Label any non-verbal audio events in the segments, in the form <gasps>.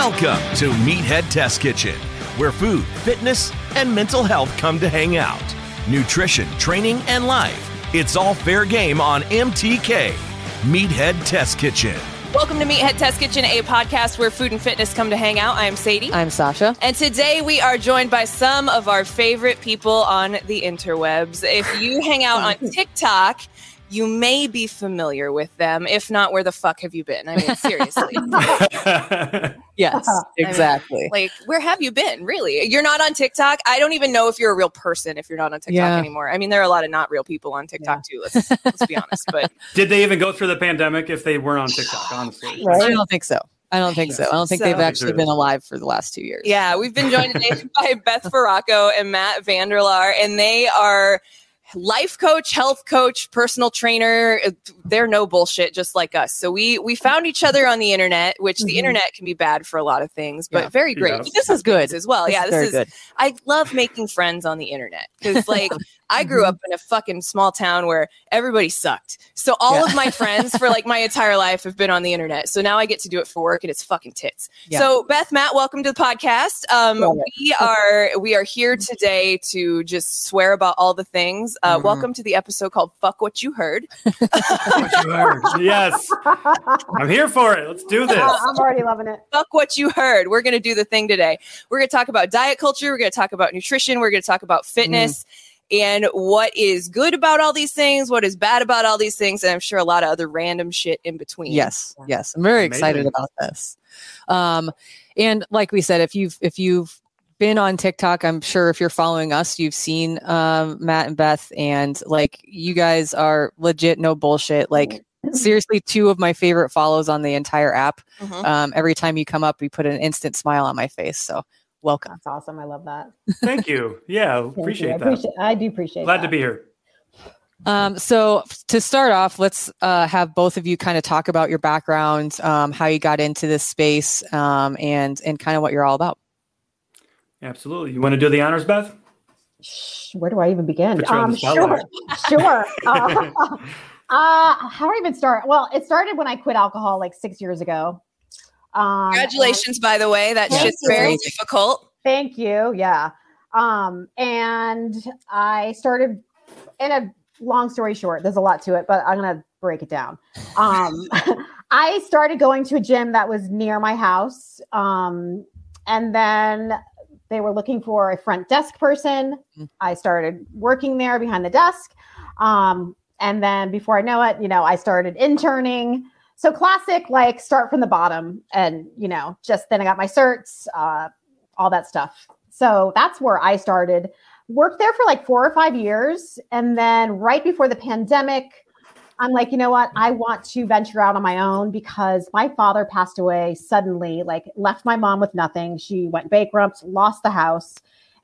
Welcome to Meathead Test Kitchen, where food, fitness, and mental health come to hang out. Nutrition, training, and life. It's all fair game on MTK. Meathead Test Kitchen. Welcome to Meathead Test Kitchen, a podcast where food and fitness come to hang out. I'm Sadie. I'm Sasha. And today we are joined by some of our favorite people on the interwebs. If you hang out on <laughs> TikTok, you may be familiar with them. If not, where the fuck have you been? I mean, seriously. <laughs> Yes, uh-huh. exactly. like, where have you been? Really? You're not on TikTok? I don't even know if you're a real person if you're not on TikTok Yeah. anymore. I mean, there are a lot of not real people on TikTok too. Let's, let's be honest. But <laughs> Did they even go through the pandemic if they weren't on TikTok? <sighs> Honestly, I don't think so. I don't think so. I don't think So- they've actually been alive for the last two years. Yeah, we've been joined today by Beth Farraco and Matt Vanderlar, and they are life coach, health coach, personal trainer. They're no bullshit, just like us. So we we found each other on the internet, which the Mhm. internet can be bad for a lot of things, but Yeah. very great. This is good. as well. This yeah, is this is. good. I love making friends on the internet because, like, <laughs> I grew up in a fucking small town where everybody sucked. So all Yeah. of my <laughs> friends for like my entire life have been on the internet. So now I get to do it for work, and it's fucking tits. Yeah. So Beth, Matt, welcome to the podcast. Um, we are we are here today to just swear about all the things. Uh, Mhm. Welcome to the episode called "Fuck What You Heard." <laughs> What you heard. yes, I'm here for it. Let's do this. I'm already loving it. Fuck what you heard. We're going to do the thing today. We're going to talk about diet culture. We're going to talk about nutrition. We're going to talk about fitness. And what is good about all these things, what is bad about all these things, and I'm sure a lot of other random shit in between. Yes, yes. I'm very excited about this. Um, and like we said, if you've if you've been on TikTok, I'm sure if you're following us, you've seen um, Matt and Beth, and like you guys are legit, no bullshit. Like seriously, two of my favorite follows on the entire app. Mhm. Um, every time you come up, you put an instant smile on my face. So welcome. That's awesome. I love that. Thank you. Yeah, <laughs> Thank you. appreciate I that. appreciate, I do appreciate it. Glad that. to be here. Um, so to start off, let's uh, have both of you kind of talk about your background, um, how you got into this space, um, and and kind of what you're all about. Absolutely. You want to do the honors, Beth? Where do I even begin? Put you Um, sure, sure. <laughs> Uh, <laughs> uh, how do I even start? Well, it started when I quit alcohol like six years ago. Um, Congratulations, by the way. That Thank shit's very difficult. Thank you. Yeah. Um, and I started in a long story short, there's a lot to it, but I'm gonna break it down. Um, <laughs> I started going to a gym that was near my house. Um, and then they were looking for a front desk person. Mm. I started working there behind the desk. Um, and then before I know it, you know, I started interning. So classic, like start from the bottom and, you know, just then I got my certs, uh, all that stuff. So that's where I started. Worked there for like four or five years. And then right before the pandemic, I'm like, you know what? I want to venture out on my own because my father passed away suddenly, like left my mom with nothing. She went bankrupt, lost the house.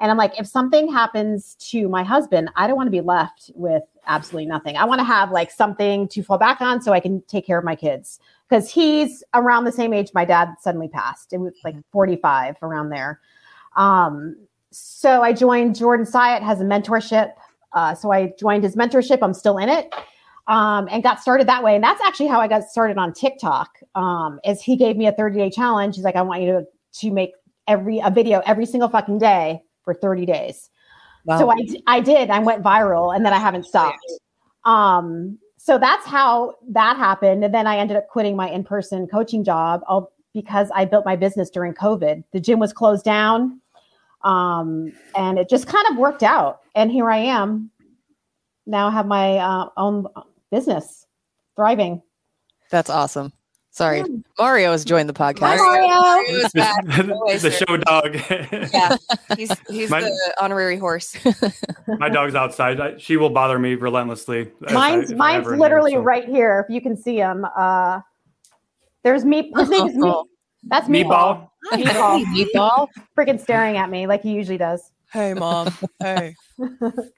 And I'm like, if something happens to my husband, I don't want to be left with absolutely nothing. I want to have like something to fall back on so I can take care of my kids. Because he's around the same age my dad suddenly passed. It was like 45 around there. Um, so I joined Jordan Syatt has a mentorship. Uh, so I joined his mentorship. I'm still in it. Um, and got started that way. And that's actually how I got started on TikTok. Um, is he gave me a 30 day challenge. He's like, I want you to to make every a video every single fucking day for 30 days. Wow. So I did. I went viral and then I haven't stopped. Um, so that's how that happened. And then I ended up quitting my in person coaching job all, because I built my business during COVID. The gym was closed down. Um, and it just kind of worked out. And here I am. Now I have my uh, own business thriving. That's awesome. Sorry, Mario has joined the podcast. Mario. Mario's back. the <laughs> show dog. Yeah, <laughs> he's he's My- the honorary horse. <laughs> My dog's outside. I, she will bother me relentlessly. Mine's I mine's have her literally so. right here. If you can see him, uh, there's me. His name is me. Oh. That's meatball. Meatball. Meatball, Meatball. freaking staring at me like he usually does. Hey, mom. Hey.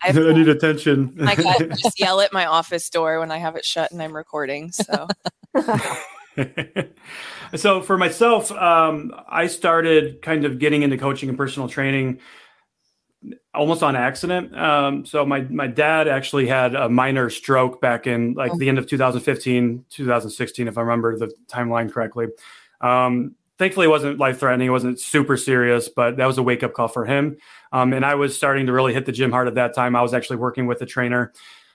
I need attention. I cat just yell at my office door when I have it shut and I'm recording. So <laughs> so for myself, um, I started kind of getting into coaching and personal training almost on accident. Um, so my my dad actually had a minor stroke back in like the end of 2015, 2016, if I remember the timeline correctly. Um, thankfully, it wasn't life threatening. It wasn't super serious, but that was a wake up call for him. Um, and I was starting to really hit the gym hard at that time. I was actually working with a trainer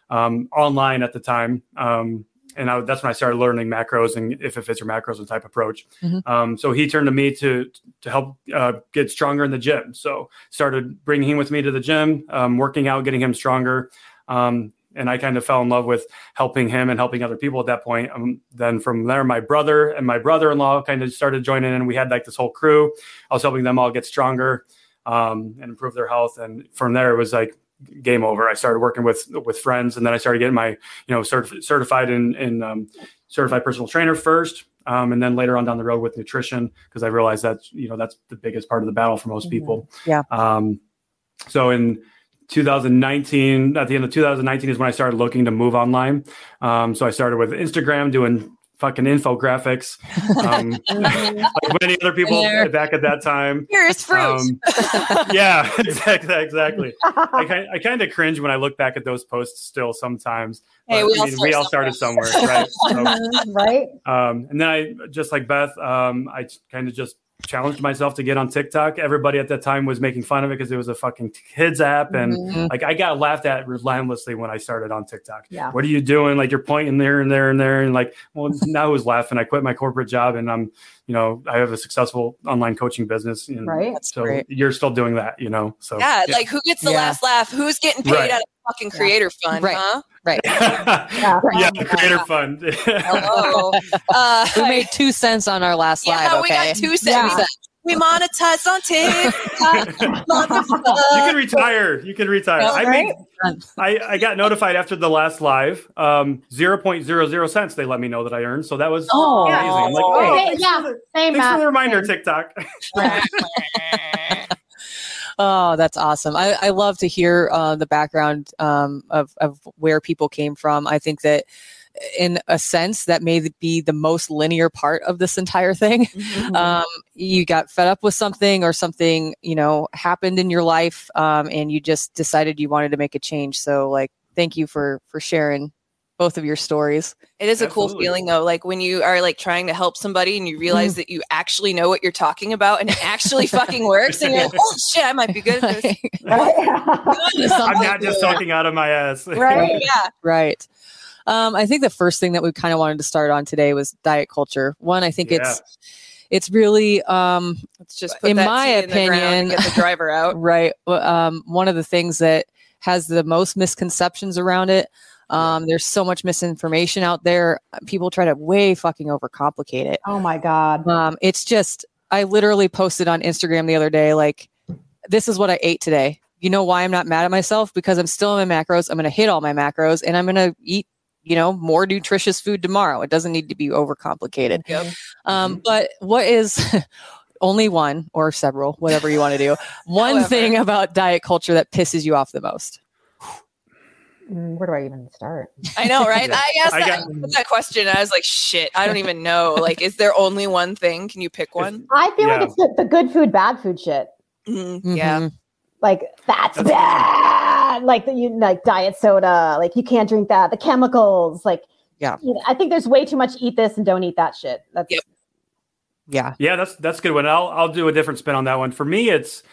um, online at the time. And I, that's when I started learning macros and if it fits your macros and type approach. Mhm. Um, so he turned to me to to help uh, get stronger in the gym. So started bringing him with me to the gym, um, working out, getting him stronger. Um, and I kind of fell in love with helping him and helping other people at that point. Um, then from there, my brother and my brother-in-law kind of started joining in. We had like this whole crew. I was helping them all get stronger um, and improve their health. And from there, it was like game over. I started working with with friends, and then I started getting my you know certif- certified in in um, certified personal trainer first, um, and then later on down the road with nutrition because I realized that you know that's the biggest part of the battle for most people. Yeah. Um, so in 2019, at the end of 2019 is when I started looking to move online. Um, so I started with Instagram doing fucking infographics, um, <laughs> like many other people There. back at that time. here's fruit. Um, <laughs> yeah, <laughs> exactly. Exactly. I kind, I kind of cringe when I look back at those posts still sometimes. Hey, we I all mean, start we all started somewhere, right? So, right? um, and then I, just like Beth, um, I kind of just challenged myself to get on TikTok. Everybody at that time was making fun of it because it was a fucking kids app, and Mhm. like I got laughed at relentlessly when I started on TikTok. Yeah. What are you doing? Like you're pointing there and there and there, and like, well, now who's laughing? I quit my corporate job, and I'm, you know, I have a successful online coaching business, and Right. That's so great. you're still doing that, you know. So yeah, like who gets the Yeah. last laugh? Who's getting paid Right. out of fucking creator fund? Right. Huh? Right. <laughs> yeah, Yeah. creator <laughs> fund. Hello. <laughs> uh, We made two cents on our last yeah, live. we Okay. got two cents. Yeah. We monetized on TikTok. you can retire. You can retire. Yeah, I right? made I, I got notified after the last live. Um, zero point zero zero cents. They let me know that I earned. So that was Oh. amazing. I'm like, Oh. Hey, thanks, yeah, for, the, same. thanks for the reminder, Same. TikTok. Oh, that's awesome. I, I love to hear uh, the background um, of, of where people came from. I think that in a sense that may be the most linear part of this entire thing. Mhm. Um, you got fed up with something or something, you know, happened in your life um, and you just decided you wanted to make a change. So like, thank you for, for sharing both of your stories. It is a cool feeling though, like when you are like trying to help somebody and you realize that you actually know what you're talking about and it actually fucking works, and you're like, "Oh shit, I might be good at this." <laughs> <laughs> I'm not just talking out of my ass. Right. Yeah, <laughs> Right. Um, I think the first thing that we kind of wanted to start on today was diet culture. One, I think it's it's really um, let's just put In that my tea in the opinion- get the driver out. right. Um, one of the things that has the most misconceptions around it. Um, there's so much misinformation out there. People try to way fucking overcomplicate it. Oh my god. Um, it's just, I literally posted on Instagram the other day, like, this is what I ate today. You know why I'm not mad at myself? Because I'm still in my macros. I'm going to hit all my macros and I'm going to eat, you know, more nutritious food tomorrow. It doesn't need to be overcomplicated. Yep. Um, but what is <laughs> only one or several, whatever you want to do, <laughs> one However. thing about diet culture that pisses you off the most? Mm, Where do I even start? I know, right? <laughs> Yeah. I asked I that, got- that question. And I was like, "Shit, I don't even know. <laughs> Like, is there only one thing? Can you pick one?" I feel Yeah. like it's the, the good food, bad food shit. Mhm, Yeah, Mhm. Like that's, That's- bad. Like the you like diet soda. Like you can't drink that. The chemicals. Like Yeah. you know, I think there's way too much eat this and don't eat that shit. That's Yep. Yeah. Yeah, that's that's a good one. I'll I'll do a different spin on that one. For me, it's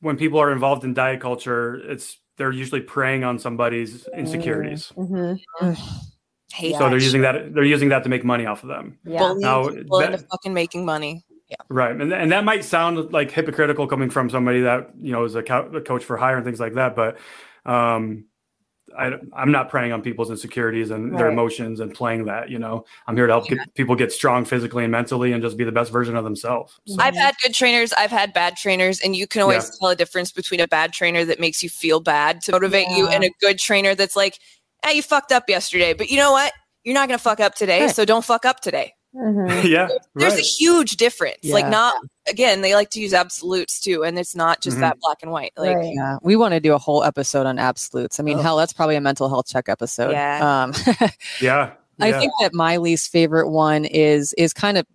when people are involved in diet culture, it's they're usually preying on somebody's insecurities. Mm-hmm. <sighs> Hate Yeah. So that they're using that they're using that to make money off of them. Yeah. bullying Now, people that- into fucking making money. Yeah. Right. And, and that might sound like hypocritical coming from somebody that, you know, is a, co- a coach for hire and things like that. But um, I, I'm not preying on people's insecurities and their emotions and playing that, you know, I'm here to help get, people get strong physically and mentally and just be the best version of themselves. So, I've had good trainers, I've had bad trainers, and you can always Yeah. tell a difference between a bad trainer that makes you feel bad to motivate you and a good trainer that's like, hey, you fucked up yesterday, but you know what? You're not going to fuck up today, Right. so don't fuck up today. Mhm. <laughs> yeah. There's a huge difference. Like, not, again, they like to use absolutes too, and it's not just Mhm. that black and white. Like, Right. Yeah, we want to do a whole episode on absolutes. I mean, Oh. hell, that's probably a mental health check episode. Yeah. Um, <laughs> Yeah. I yeah. think that my least favorite one is is kind of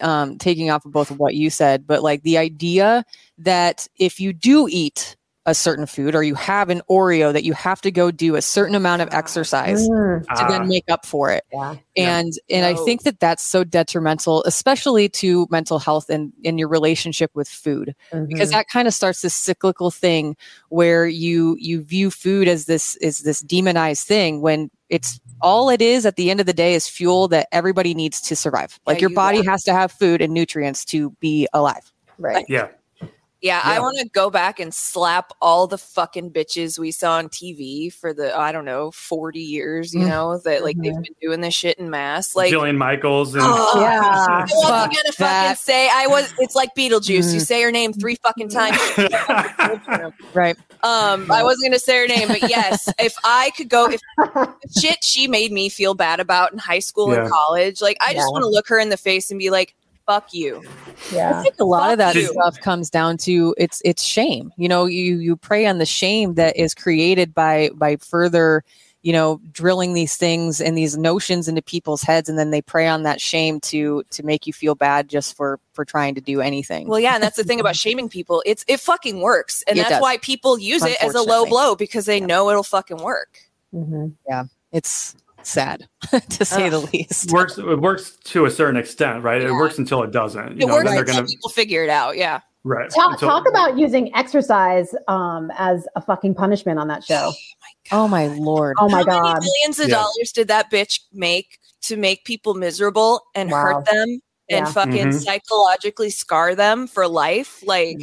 um, taking off of both of what you said, but like the idea that if you do eat a certain food or you have an Oreo, that you have to go do a certain amount of exercise Mm, to Ah, then make up for it. yeah. Yeah. And and I think that that's so detrimental, especially to mental health and in your relationship with food because Mhm. that kind of starts this cyclical thing where you you view food as this is this demonized thing when it's all it is at the end of the day is fuel that everybody needs to survive like Yeah, your you body got has to have food and nutrients to be alive right. yeah. Yeah, I want to go back and slap all the fucking bitches we saw on TV for the I don't know forty years. You Mm. know that like they've Mhm. been doing this shit in mass. Like Jillian Michaels and Oh, Yeah. I wasn't Fuck gonna fucking say I was. It's like Beetlejuice. You Mm. say her name three fucking times. <laughs> right Um, I wasn't gonna say her name, but yes, if I could go, if <laughs> shit she made me feel bad about in high school Yeah. and college, like I just want to look her in the face and be like, "Fuck you." Yeah. I think a lot of that you. stuff comes down to it's it's shame. You know, you you prey on the shame that is created by by further, you know, drilling these things and these notions into people's heads, and then they prey on that shame to to make you feel bad just for for trying to do anything. Well, yeah, and that's the thing about shaming people. It's it fucking works, and It that's does. why people use it as a low blow because they know it'll fucking work. Mhm. it's sad <laughs> to say the least. works it works to a certain extent, right? It works until it doesn't. You It know, works then they're until gonna people figure it out. Yeah. right. Talk, until- talk about using exercise um, as a fucking punishment on that show. Oh my lord! Oh my How many god. millions of Yeah. dollars did that bitch make to make people miserable and Wow. hurt them and Yeah. fucking Mhm. psychologically scar them for life? Like,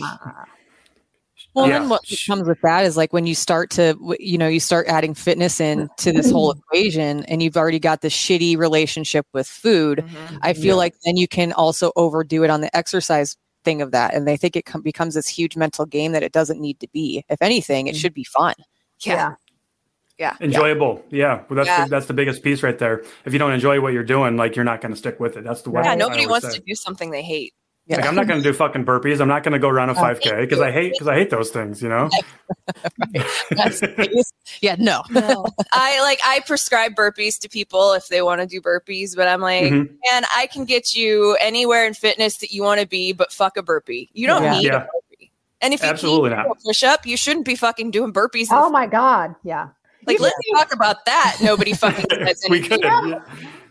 Well, Yeah. then what comes with that is like when you start to, you know, you start adding fitness in to this whole <clears throat> equation, and you've already got this shitty relationship with food. mhm. I feel Yeah. like then you can also overdo it on the exercise thing of that, and they think it com- becomes this huge mental game that it doesn't need to be. If anything, it should be fun. yeah. Yeah. enjoyable. Yeah, well, that's Yeah. The, that's the biggest piece right there. If you don't enjoy what you're doing, like you're not going to stick with it. That's the way. Yeah. Nobody wants say. to do something they hate. Yeah. Like I'm not going to do fucking burpees. I'm not going to go run a Oh, 5K because I hate because I hate those things. You know. <laughs> That's- yeah, no. <laughs> No. I like I prescribe burpees to people if they want to do burpees, but I'm like, Mhm. man, I can get you anywhere in fitness that you want to be, but fuck a burpee. You don't Yeah. need Yeah. a burpee. And if you Absolutely can't not. do a push up, you shouldn't be fucking doing burpees. Oh my god. Yeah. like, let's talk about that. Nobody fucking <laughs> says we could. Yeah.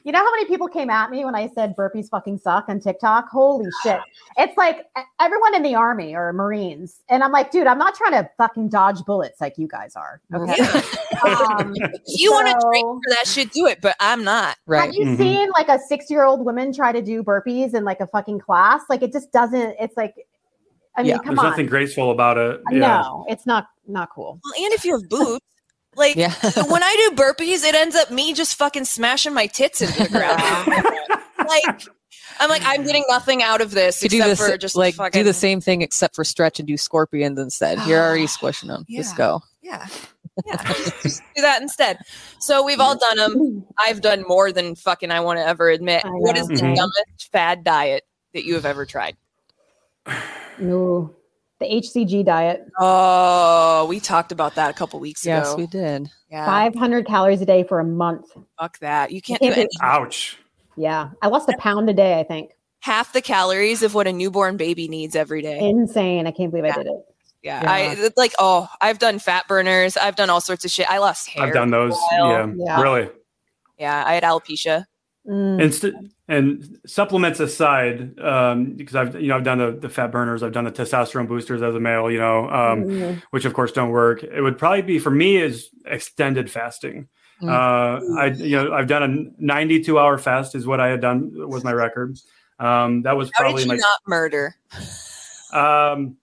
You know how many people came at me when I said burpees fucking suck on TikTok? Holy shit. It's like everyone in the army or Marines. And I'm like, dude, I'm not trying to fucking dodge bullets like you guys are. Okay. <laughs> um, <laughs> If you want to train for that shit, do it, but I'm not. Right. Have you Mhm. seen like a six year old woman try to do burpees in like a fucking class? Like it just doesn't, it's like, I mean, Yeah. come There's on. nothing graceful about it. Yeah. No, it's not, not cool. Well, and if you have boobs, like Yeah. <laughs> when I do burpees, it ends up me just fucking smashing my tits into the ground. <laughs> like I'm like, I'm getting nothing out of this You do this for just like fucking, do the same thing except for stretch and do scorpions instead. You're already <sighs> squishing them. Just go. Yeah. Yeah. just, just do that instead. So we've all done them. I've done more than fucking I want to ever admit. What is What know. is the Mhm. dumbest fad diet that you have ever tried? <sighs> Ooh, the HCG diet, Oh, we talked about that a couple weeks Yes, ago. Yes, we did. yeah. 500 calories a day for a month. Fuck that. You can't Can't do do- any, Ouch. Yeah. I lost a pound a day, I think. half the calories of what a newborn baby needs every day. Insane. I can't believe Yeah. I did it. Yeah, Yeah. I like oh, I've done fat burners. I've done all sorts of shit. I lost hair. I've done those. Yeah. Yeah. Really. Yeah, I had alopecia. Mm. And, st- and supplements aside, um, because I've you know I've done the, the fat burners, I've done the testosterone boosters as a male, you know, um, Mhm. which of course don't work. It would probably be for me is extended fasting. Mm. Uh, I you know I've done a 92 hour fast is what I had done was my record. Um, that was How did probably you my not murder? um,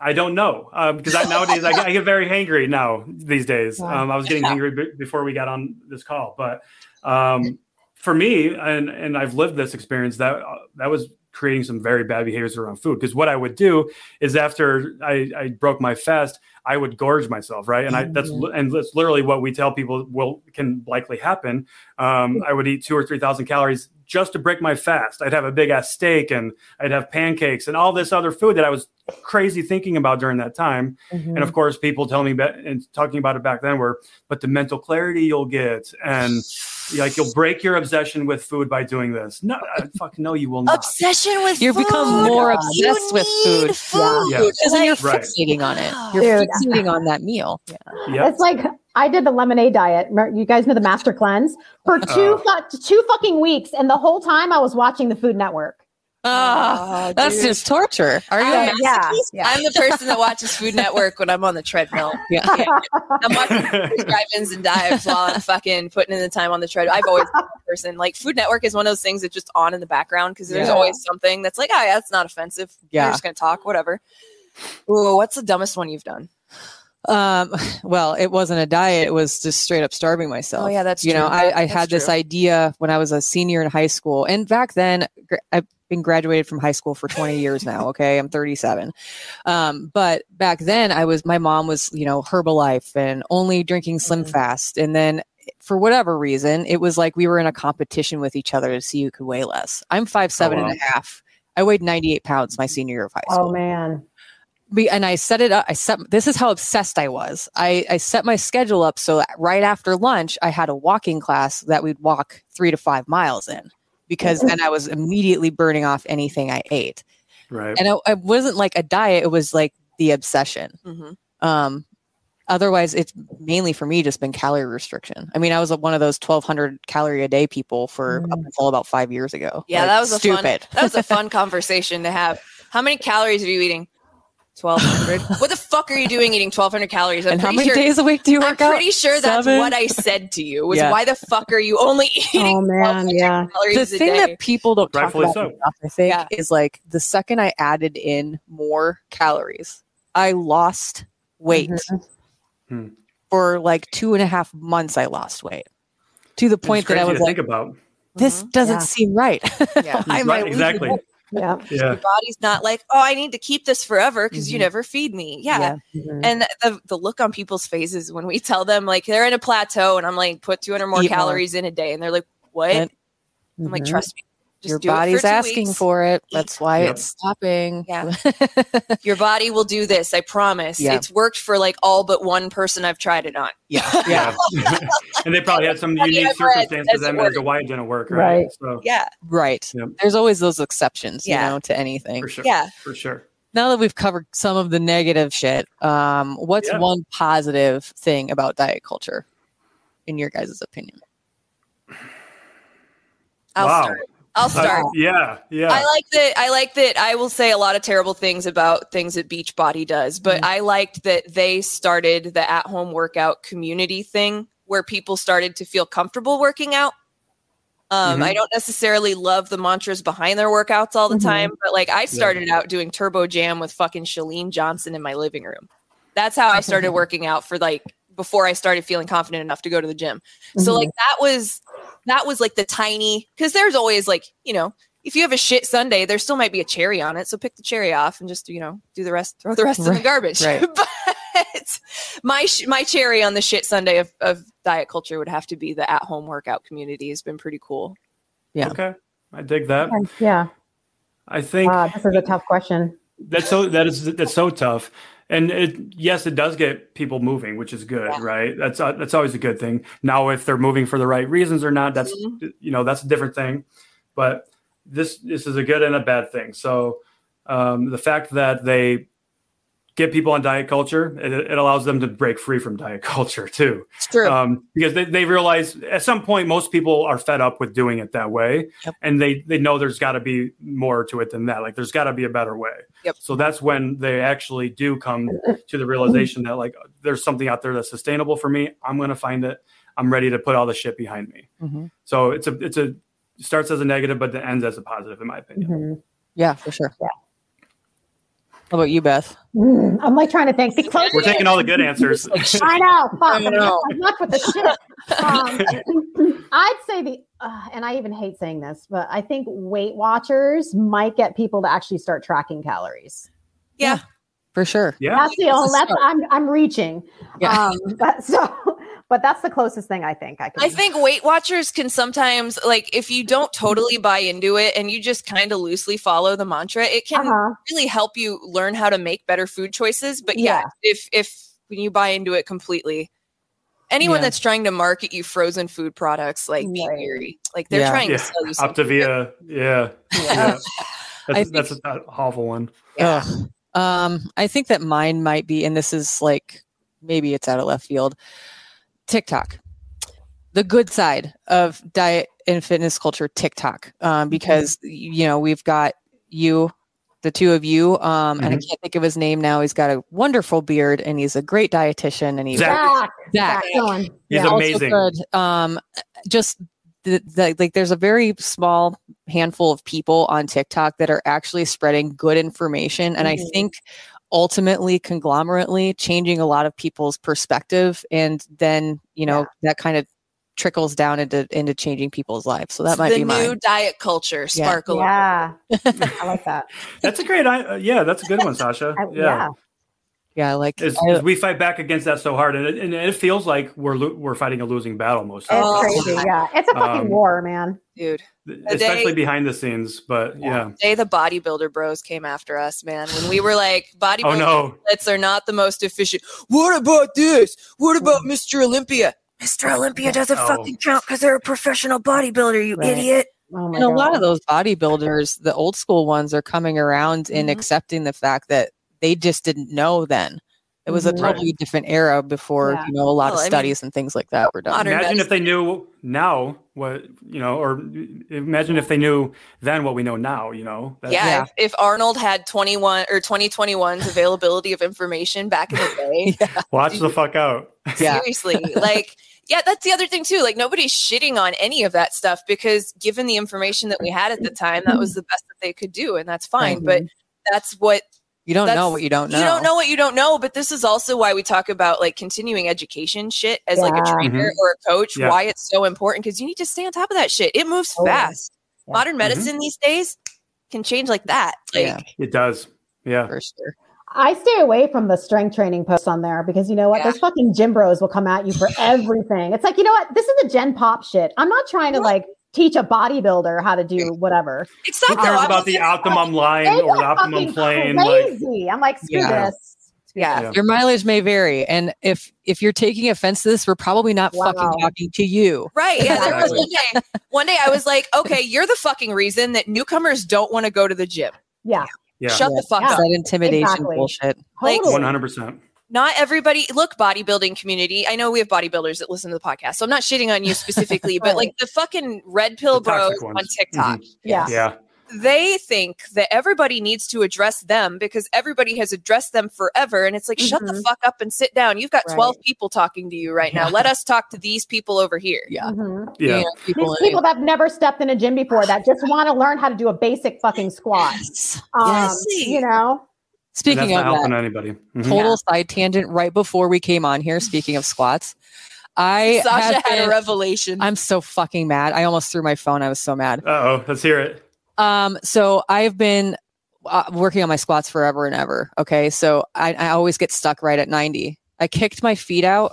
I don't know because I, nowadays I, get- I get very hangry now these days. <laughs> Yeah. Um, I was getting hangry b- before we got on this call, but um, for me, and and I've lived this experience that uh, that was creating some very bad behaviors around food. Because what I would do is after I, I broke my fast, I would gorge myself, right? And I that's and that's literally what we tell people will can likely happen. Um, I would eat two or three thousand calories just to break my fast. I'd have a big ass steak and I'd have pancakes and all this other food that I was crazy thinking about during that time. Mhm. And of course, people telling me about, and talking about it back then were, but the mental clarity you'll get and like you'll break your obsession with food by doing this. No, uh, I fucking no, you will not. Obsession with food. You food. become more God. obsessed You with food. food. Yeah. Because then you're Right. fixating on it. You're Dude. fixating on that meal. <laughs> Yep. It's like I did the lemonade diet. You guys know the Master Cleanse for two Oh. fu- two fucking weeks, and the whole time I was watching the Food Network. Ah, Oh, that's dude. just torture. Are you? Uh, yeah, yeah. I'm the person that watches Food Network when I'm on the treadmill. <laughs> Yeah. I'm watching drive-ins and dives while I'm fucking putting in the time on the treadmill. I've always been that person. Like Food Network is one of those things that's just on in the background because there's Yeah. always something that's like, oh yeah, that's not offensive. Yeah. We're just gonna talk, whatever. Ooh, what's the dumbest one you've done? Um, well, it wasn't a diet. It was just straight up starving myself. Oh, yeah, that's you know. I, I That's had this idea when I was a senior in high school, and back then I've been graduated from high school for 20 years now. Okay, I'm 37. Um, but back then I was my mom was you know Herbalife and only drinking Slim Mhm. Fast, and then for whatever reason it was like we were in a competition with each other to see who could weigh less. I'm five seven wow. and a half. I weighed 98 pounds my senior year of high school Oh man, and I set it up. I set this is how obsessed I was. I, I set my schedule up so that right after lunch, I had a walking class that we'd walk three to five miles in because then I was immediately burning off anything I ate. right. And it, it wasn't like a diet, it was like the obsession. Mm-hmm. Um, otherwise, it's mainly for me just been calorie restriction. I mean, I was one of those 1200 calorie a day people for up Mm. until about five years ago. Yeah, Like, that was a stupid. fun. That was a fun <laughs> conversation to have. How many calories are you eating? Twelve hundred. <laughs> what the fuck are you doing eating twelve hundred calories? I'm and how pretty many sure. days a week do you work I'm work out? pretty sure that's Seven? what I said to you. Was Yeah. why the fuck are you only <laughs> eating oh man, yeah. the calories a thing that people don't talk Rightfully about so. enough, I think, Yeah. is like the second I added in more calories, I lost weight. Mhm. Hmm. For like two and a half months, I lost weight to the point It's that I was to like, think about. "This Mhm. doesn't Yeah. seem right." <laughs> Yeah. Why am I Right, losing exactly. Weight? Yeah. <laughs> Yeah. Your body's not like, oh, I need to keep this forever because you Mhm. never feed me. Yeah. Mhm. And the, the look on people's faces when we tell them like they're in a plateau and I'm like, put 200 more Eat more. calories in a day. And they're like, what? And I'm like, Mhm. trust me. Just Your do it for body's asking weeks. for it. That's why Yep. it's stopping. Yeah. <laughs> Your body will do this. I promise. Yeah. It's worked for like all but one person I've tried it on. yeah. <laughs> Yeah. <laughs> and they probably had some unique I've circumstances says that as to why it didn't work. Right. Right. So Yeah. Right. Yep. There's always those exceptions, Yeah. you know, to anything. for sure. Yeah. For sure. now that we've covered some of the negative shit, um, what's Yeah. one positive thing about diet culture, in your guys' opinion? I'll wow. start. I'll Uh, start. yeah. Yeah. I like that. I like that. I will say a lot of terrible things about things that Beachbody does, but I liked that they started the at-home workout community thing where people started to feel comfortable working out. Um, Mhm. I don't necessarily love the mantras behind their workouts all the Mhm. time, but like I started out doing Turbo Jam with fucking Chalene Johnson in my living room. That's how I started <laughs> working out for like before I started feeling confident enough to go to the gym. So like that was that was like the tiny because there's always like you know if you have a shit Sunday there still might be a cherry on it so pick the cherry off and just you know do the rest throw the rest in the garbage. right. <laughs> but my sh- my cherry on the shit Sunday of, of diet culture would have to be the at home workout community has been pretty cool. Yeah. Okay. I dig that. yeah. I think Wow, this is a tough question. that's so that is that's so tough and it, yes it does get people moving which is good Yeah. right? That's uh, that's always a good thing. Now if they're moving for the right reasons or not that's you know that's a different thing. But this this is a good and a bad thing. So um, the fact that they get people on diet culture, it, it allows them to break free from diet <laughs> culture too. It's true. Um, because they, they realize at some point most people are fed up with doing it that way, Yep. and they they know there's got to be more to it than that. Like there's got to be a better way. Yep. So that's when they actually do come to the realization that like there's something out there that's sustainable for me. I'm going to find it. I'm ready to put all the shit behind me. Mhm. So it's a it's a starts as a negative, but it ends as a positive, in my opinion. Mhm. Yeah, for sure. Yeah. How about you, Beth? Mm, I'm like trying to think. Be. We're taking all the good <laughs> answers. I know. <laughs> Fuck. I know. Enough with the shit. Um, <laughs> I'd say the, uh, and I even hate saying this, but I think Weight Watchers might get people to actually start tracking calories. yeah. For sure. yeah. That's the only. That's I'm I'm reaching. Yeah. Um, but so, but that's the closest thing I think I can. I think Weight Watchers can sometimes, like, if you don't totally buy into it and you just kind of loosely follow the mantra, it can Uh-huh. really help you learn how to make better food choices. But yeah, Yeah. if if when you buy into it completely, anyone Yeah. that's trying to market you frozen food products, like, be weary. Like, they're Yeah. trying Yeah. to sell you something. Optavia, yeah, yeah. <laughs> I That's, think- that's an awful one. Yeah. Um, I think that mine might be, and this is like maybe it's out of left field. TikTok, the good side of diet and fitness culture, TikTok, um, because you know we've got you, the two of you, um, and I can't think of his name now. He's got a wonderful beard, and he's a great dietitian, and he's Zach. Zach. Zach. Zach He's Yeah. amazing. good. Um, just the, the, like there's a very small handful of people on TikTok that are actually spreading good information, and I Mhm. think ultimately conglomerately changing a lot of people's perspective, and then you know that kind of trickles down into into changing people's lives. So that might be the be new mine. diet culture, Yeah. sparkle. Yeah, <laughs> I like that. That's a great, uh, yeah, that's a good one, Sasha. I, yeah. yeah. Yeah, like Is, I- is we fight back against that so hard, and it, and it feels like we're lo- we're fighting a losing battle most It's of Oh, crazy. God. Yeah, it's a fucking Um, war, man. Dude. the time, especially behind the scenes. But yeah, Day the bodybuilder bros came after us, man. When we were like, bodybuilders <sighs> oh no, athletes are not the most efficient. What about this? What about Mr. Olympia? Mr. Olympia doesn't Oh. fucking count because they're a professional bodybuilder, you Right. idiot. Oh my and a lot of those bodybuilders, the old school ones, are coming around and Mhm. accepting the fact that they just didn't know then. It was a totally different era before Yeah. you know a lot Well, I of mean, studies and things like that were done. modern- imagine if they knew now what you know, or imagine if they knew then what we know now. You know, That- Yeah, Yeah. If, if Arnold had 21 or 2021's availability of information back in the <laughs> day, watch the fuck out. Yeah. seriously, like, yeah, that's the other thing too. Like, nobody's shitting on any of that stuff because given the information that we had at the time, that was mm-hmm. the best that they could do, and that's fine. But mm-hmm. that's what You don't know what you don't know. You don't know what you don't know, but this is also why we talk about like continuing education shit as like a Yeah. trainer mm-hmm. or a coach, Yeah. why it's so important because you need to stay on top of that shit. It moves Oh, fast. Yeah. Modern mm-hmm. medicine these days can change like that. Like yeah, It does. Yeah. for sure. I stay away from the strength training posts on there because you know what? Yeah. Those fucking gym bros will come at you for everything. It's like, you know what? This is a Gen Pop shit. I'm not trying to like teach a bodybuilder how to do whatever. it's Who not cares though. about the optimum line or the optimum fucking plane? Like, Crazy. I'm like, screw Yeah. this. yeah. Yeah. Your mileage may vary, and if if you're taking offense to this, we're probably not Wow. fucking talking to you. Right. Yeah. There was one day, one day I was like, okay, you're the fucking reason that newcomers don't want to go to the gym. Yeah. yeah, Shut the fuck Yeah. up. That intimidation Exactly. bullshit. Like- one hundred percent. Not everybody look bodybuilding community i know we have bodybuilders that listen to the podcast so i'm not shitting on you specifically but like the fucking red pill The toxic bros on ones. tiktok Yeah. Yeah, they think that everybody needs to address them because everybody has addressed them forever and it's like shut the Mhm. fuck up and sit down you've got 12 Right. people talking to you right now Yeah. let us talk to these people over here Yeah, Mhm. yeah. You know, people, These people that have never stepped in a gym before that just want to learn how to do a basic fucking squat. Um, Yes. You know? And Speaking that's of not helping that, anybody. Mhm. total side tangent. Right before we came on here, speaking of squats, I sasha have had been- a revelation I'm so fucking mad. I almost threw my phone. I was so mad. Uh-oh, let's hear it. Um, so I've been uh, working on my squats forever and ever. Okay, so I, I always get stuck right at 90. I kicked my feet out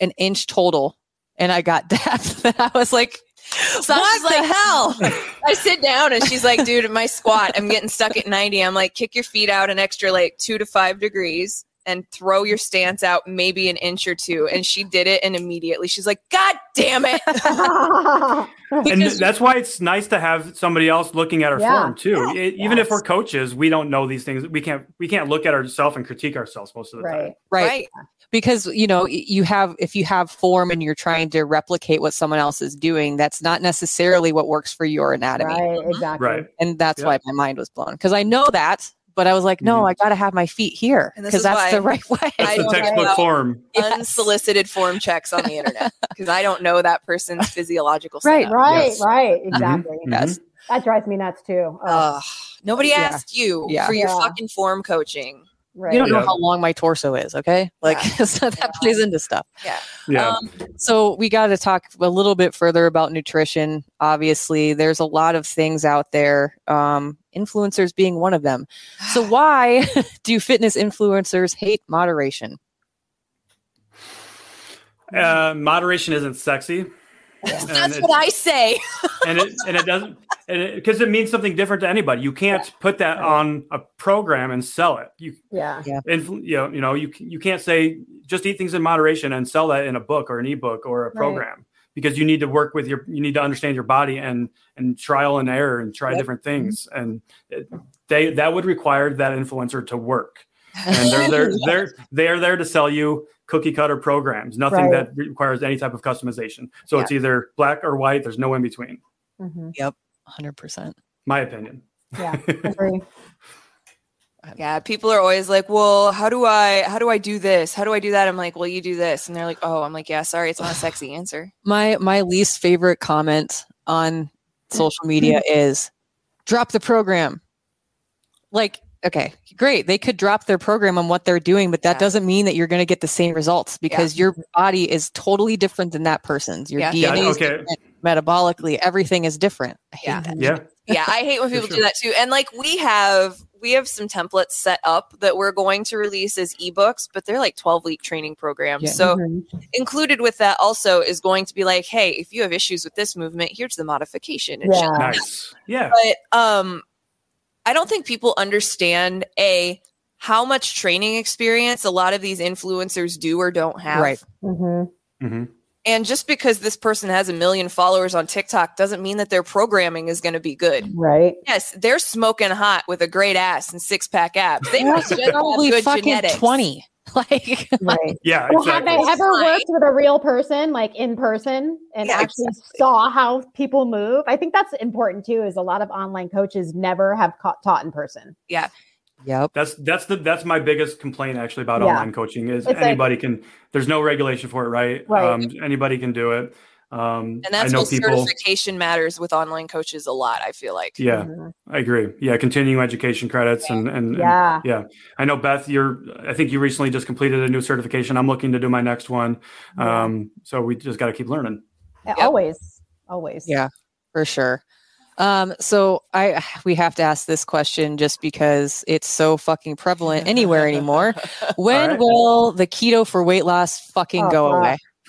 an inch total, and I got <laughs> depth. and I was like, Sasha's "What the like, hell?" <laughs> I sit down and she's like, dude, at my squat, I'm getting stuck at 90. I'm like, kick your feet out an extra like two to five degrees. and throw your stance out maybe an inch or two. And she did it, and immediately she's like, God damn it. <laughs> and that's why it's nice to have somebody else looking at our Yeah. form too. It- even if we're coaches, we don't know these things. We can't we can't look at ourselves and critique ourselves most of the time. right. right. Because you know you have if you have form and you're trying to replicate what someone else is doing that's not necessarily what works for your anatomy Right. Mm-hmm. Exactly. Right. and that's Yeah. why my mind was blown because i know that but i was like no Mhm. i gotta have my feet here because <laughs> that's the right way I That's the textbook form. Unsolicited form checks on the internet because I don't know that person's <laughs> physiological Right, setup. Right. Yes. Right. Mm-hmm. Exactly. Mm-hmm. Yes. That drives me nuts too. Oh, Ugh, nobody Yeah. asked you Yeah. for your Yeah. fucking form coaching. Right. you don't know how long my torso is okay like so <laughs> that Yeah. plays into stuff Yeah. Um, So we got to talk a little bit further about nutrition. Obviously, there's a lot of things out there. Um, influencers being one of them. So <sighs> why <laughs> do fitness influencers hate moderation? Uh, moderation isn't sexy. And that's it- what I say. <laughs> and it and it doesn't and because it, means something different to anybody. You can't put that on a program and sell it. You Yeah. influ- you know you know you you can't say just eat things in moderation and sell that in a book or an ebook or a Right. program because you need to work with your you need to understand your body and and trial and error and try Yep. different mm-hmm. things and it, they that would require that influencer to work and they're <laughs> they're they're they're there to sell you cookie cutter programs nothing Right. that requires any type of customization so it's either black or white there's no in between hmm 100%. my opinion Yeah. <laughs> Agree. Yeah, people are always like, "Well, how do I how do I do this? How do I do that?" I'm like, "Well, you do this." And they're like, "Oh, I'm like, "Yeah, sorry, it's not a sexy answer." My my least favorite comment on social media <laughs> is drop the program. Like, okay, great. They could drop their program on what they're doing, but that Yeah. doesn't mean that you're going to get the same results because your body is totally different than that person's. Your Yeah. DNA Yeah, is okay. different, metabolically, everything is different. I hate Yeah. that. yeah yeah, I hate when For people do that too. And like we have we have some templates set up that we're going to release as ebooks, but they're like 12 week training programs. Yeah. So Mhm. included with that also is going to be like, "Hey, if you have issues with this movement, here's the modification." It Yeah. nice yeah but um i don't think people understand a how much training experience a lot of these influencers do or don't have Right. Mhm. hmm and just because this person has a million followers on tiktok doesn't mean that their programming is going to be good Right. yes they're smoking hot with a great ass and six-pack abs they must just have Probably good fucking genetics 20. <laughs> Like, Right. yeah Well, exactly have they ever worked with a real person, like in person, and Yeah, actually saw how people move? I think that's important too. Is a lot of online coaches never have ca- taught in person. Yeah. Yep. That's that's the that's my biggest complaint actually about Yeah. online coaching is It's like- anybody can. There's no regulation for it, right? Right. Um, anybody can do it. Um, and that's I know why people. certification matters with online coaches a lot i feel like Yeah, Mhm. I agree. Yeah, continuing education credits and and, and Yeah. yeah. I know Beth. You're. I think you recently just completed a new certification. I'm looking to do my next one. Yeah. Um, so we just got to keep learning. Always. Always. Yeah. for sure. Um, so I we have to ask this question just because it's so fucking prevalent anywhere <laughs> anymore. When right. will the keto for weight loss fucking Oh, go God. away? <sighs>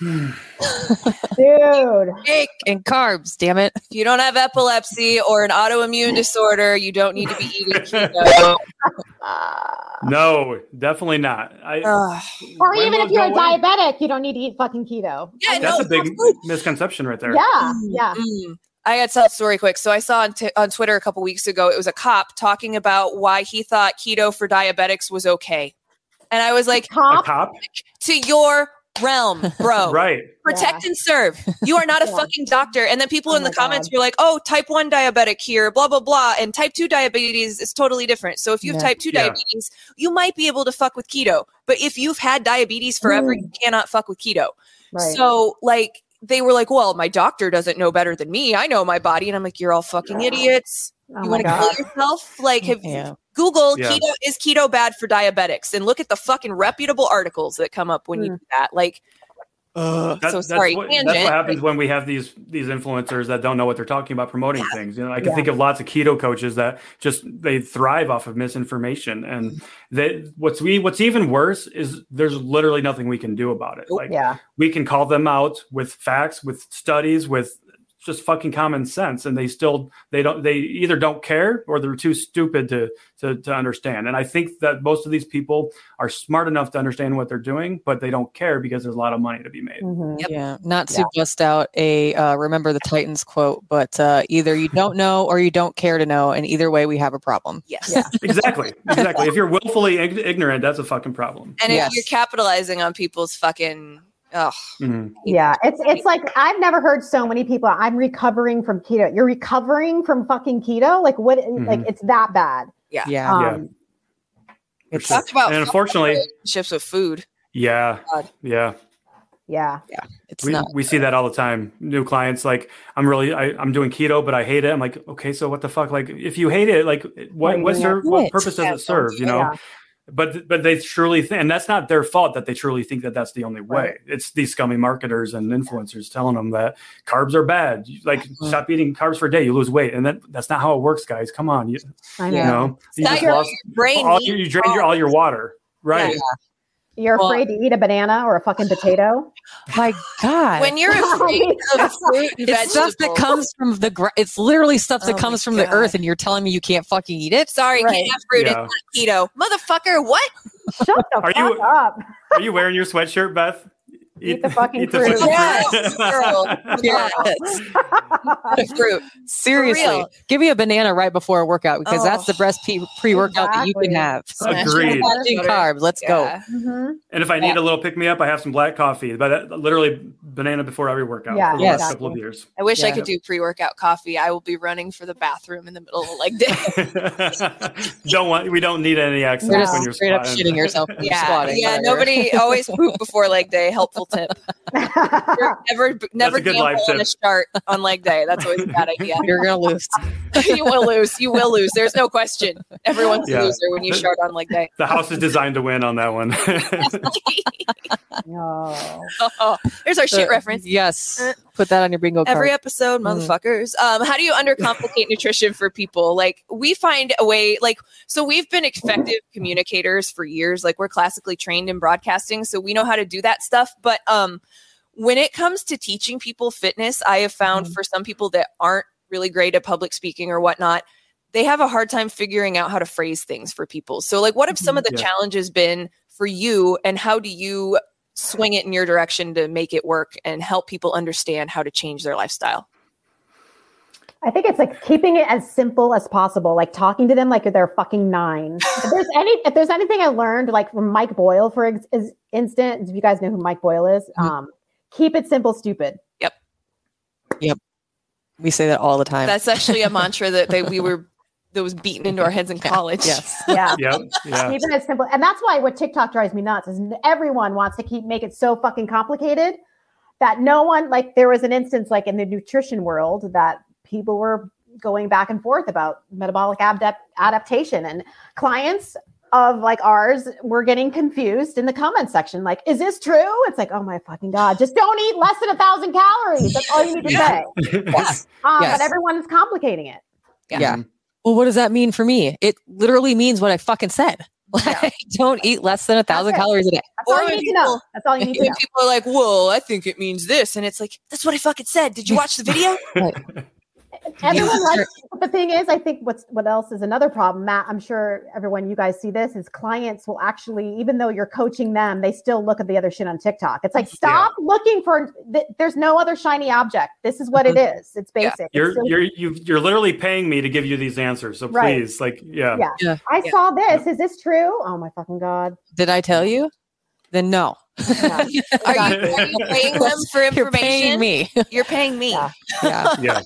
Dude. Hey, And carbs, damn it. if you don't have epilepsy or an autoimmune disorder you don't need to be eating <laughs> keto No, definitely not. I, or even if you're a away? diabetic, you don't need to eat fucking keto. yeah that's no, a big absolutely. misconception right there. Yeah. Yeah. Mm. I got to tell a story quick. So I saw on, t- on Twitter a couple weeks ago, it was a cop talking about why he thought keto for diabetics was okay. And I was like, A Top. cop, to your realm, bro. <laughs> right? Protect and serve. You are not a Yeah. fucking doctor. And then people Oh in the comments God. were like, oh, type 1 diabetic here, blah, blah, blah. And type 2 diabetes is totally different. So if you have Yeah. type 2 Yeah. diabetes, you might be able to fuck with keto. But if you've had diabetes forever, Mm. you cannot fuck with keto. Right. So, like, they were like, well, my doctor doesn't know better than me. I know my body. And I'm like, you're all fucking idiots. oh you want to kill yourself? Like, have Yeah. Google Yeah. keto is keto bad for diabetics and look at the fucking reputable articles that come up when you Mm. do that. Like, That- so sorry, What, tangent. that's what happens when we have these these influencers that don't know what they're talking about promoting things. You know, I can Yeah. think of lots of keto coaches that just they thrive off of misinformation, and that what's we what's even worse is there's literally nothing we can do about it. Like Yeah. we can call them out with facts, with studies, with just fucking common sense and they still they don't they either don't care or they're too stupid to to to understand and i think that most of these people are smart enough to understand what they're doing but they don't care because there's a lot of money to be made Mhm. Yep. Yeah, not to bust out a uh, remember the Titans quote, but uh, either you don't know or you don't care to know, and either way, we have a problem. Yes. Yeah. <laughs> exactly exactly if you're willfully ig- ignorant that's a fucking problem And if Yes. you're capitalizing on people's fucking oh Mhm. Yeah, it's it's like I've never heard so many people. I'm recovering from keto. You're recovering from fucking keto. Like what? Like it's that bad. yeah. Yeah, Um, Yeah. it's Talk about and unfortunately relationships with food. yeah God. yeah yeah. it's we, not. we see that all the time new clients like i'm really I, i'm doing keto but i hate it i'm like okay so what the fuck like if you hate it like what Well, what, you serve, know what purpose does Yeah, it serve you know Yeah. But but they truly think and that's not their fault that they truly think that that's the only way. Right. it's these scummy marketers and influencers telling them that carbs are bad. You- like Mhm. stop eating carbs for a day you lose weight. And that that's not how it works guys. Come on. You, I you know. know? You just your lost brain all, you, you drained your, all your water. Right You're Well- afraid to eat a banana or a fucking <sighs> potato. My God, When you're <laughs> afraid of <laughs> fruit and it's stuff that comes from the. Gra- it's literally stuff that Oh comes from the earth, and you're telling me you can't fucking eat it. Sorry, Right. can't have fruit. Yeah. It's not keto, motherfucker. What? Shut the Are fuck you- up. <laughs> are you wearing your sweatshirt beth Eat the fucking fruit. Yes, girl. <laughs> Yes. The fruit. Seriously, give me a banana right before a workout because Oh. that's the best pre workout that you can have. Agreed. it with Watching butter. carbs. Let's go. Yeah. Mhm. And if I need a little pick me up, I have some black coffee, but uh, literally banana before every workout Yeah, for the Yes. last couple of years. I wish I could do pre-workout coffee. I will be running for the bathroom in the middle of a leg <laughs> day. don't want we don't need any access No. when you're Straight up squatting. shitting yourself. when you're yeah, squatting, yeah. whatever. Nobody always poop before leg day. <laughs> Helpful tip. <laughs> Never, never a gamble on a tip. start on leg day. That's always a bad <laughs> idea. You're gonna lose. <laughs> you will lose. You will lose. There's no question. Everyone's Yeah. a loser when you start on leg day. The house is designed to win on that one. no. oh, there's our shit Uh, reference. Yes. Put that on your bingo card. Every episode, Mm. motherfuckers. Um, how do you undercomplicate nutrition for people? Like we find a way. Like so, we've been effective communicators for years. Like we're classically trained in broadcasting, so we know how to do that stuff. But um, when it comes to teaching people fitness, I have found Mhm. for some people that aren't really great at public speaking or whatnot, they have a hard time figuring out how to phrase things for people. So, like, what have some of the Yeah. challenges been for you, and how do you swing it in your direction to make it work and help people understand how to change their lifestyle? I think it's like keeping it as simple as possible, like talking to them like they're fucking nine. if there's any, if there's anything I learned, like from Mike Boyle, for ex- is, instance, if you guys know who Mike Boyle is, Mhm. um, keep it simple, stupid. Yep. Yep. We say that all the time. That's actually a mantra that, that we were that was beaten into our heads in college. yes. <laughs> Yeah. yep. Yeah. keep it as simple. And that's why what TikTok drives me nuts is everyone wants to keep make it so fucking complicated that no one like there was an instance like in the nutrition world that people were going back and forth about metabolic adapt- adaptation and clients of like ours were getting confused in the comment section like is this true it's like oh my fucking god just don't eat less than a thousand calories that's all you need to <laughs> Yeah. say <laughs> Yes. um, Yes. but everyone is complicating it Yeah. Well, what does that mean for me? It literally means what I fucking said. <laughs> Like, don't eat less than a thousand calories a day. that's Or all you when need to know that's all you need to know people are like, "Whoa, I think it means this," and it's like, "That's what I fucking said." Did you watch the video? Everyone Yeah. likes but the thing is i think what's what else is another problem matt i'm sure everyone you guys see this is clients will actually even though you're coaching them they still look at the other shit on tiktok it's like stop looking for th- there's no other shiny object this is what it mm-hmm. is it's basic It's You're so- you're you you're literally paying me to give you these answers. So Right. please, like, yeah. Yeah. i Yeah. saw this is this true oh my fucking god Did I tell you? Then no. No. Are you, are you paying them for information? You're paying me. You're paying me. Yeah. yeah. Yeah.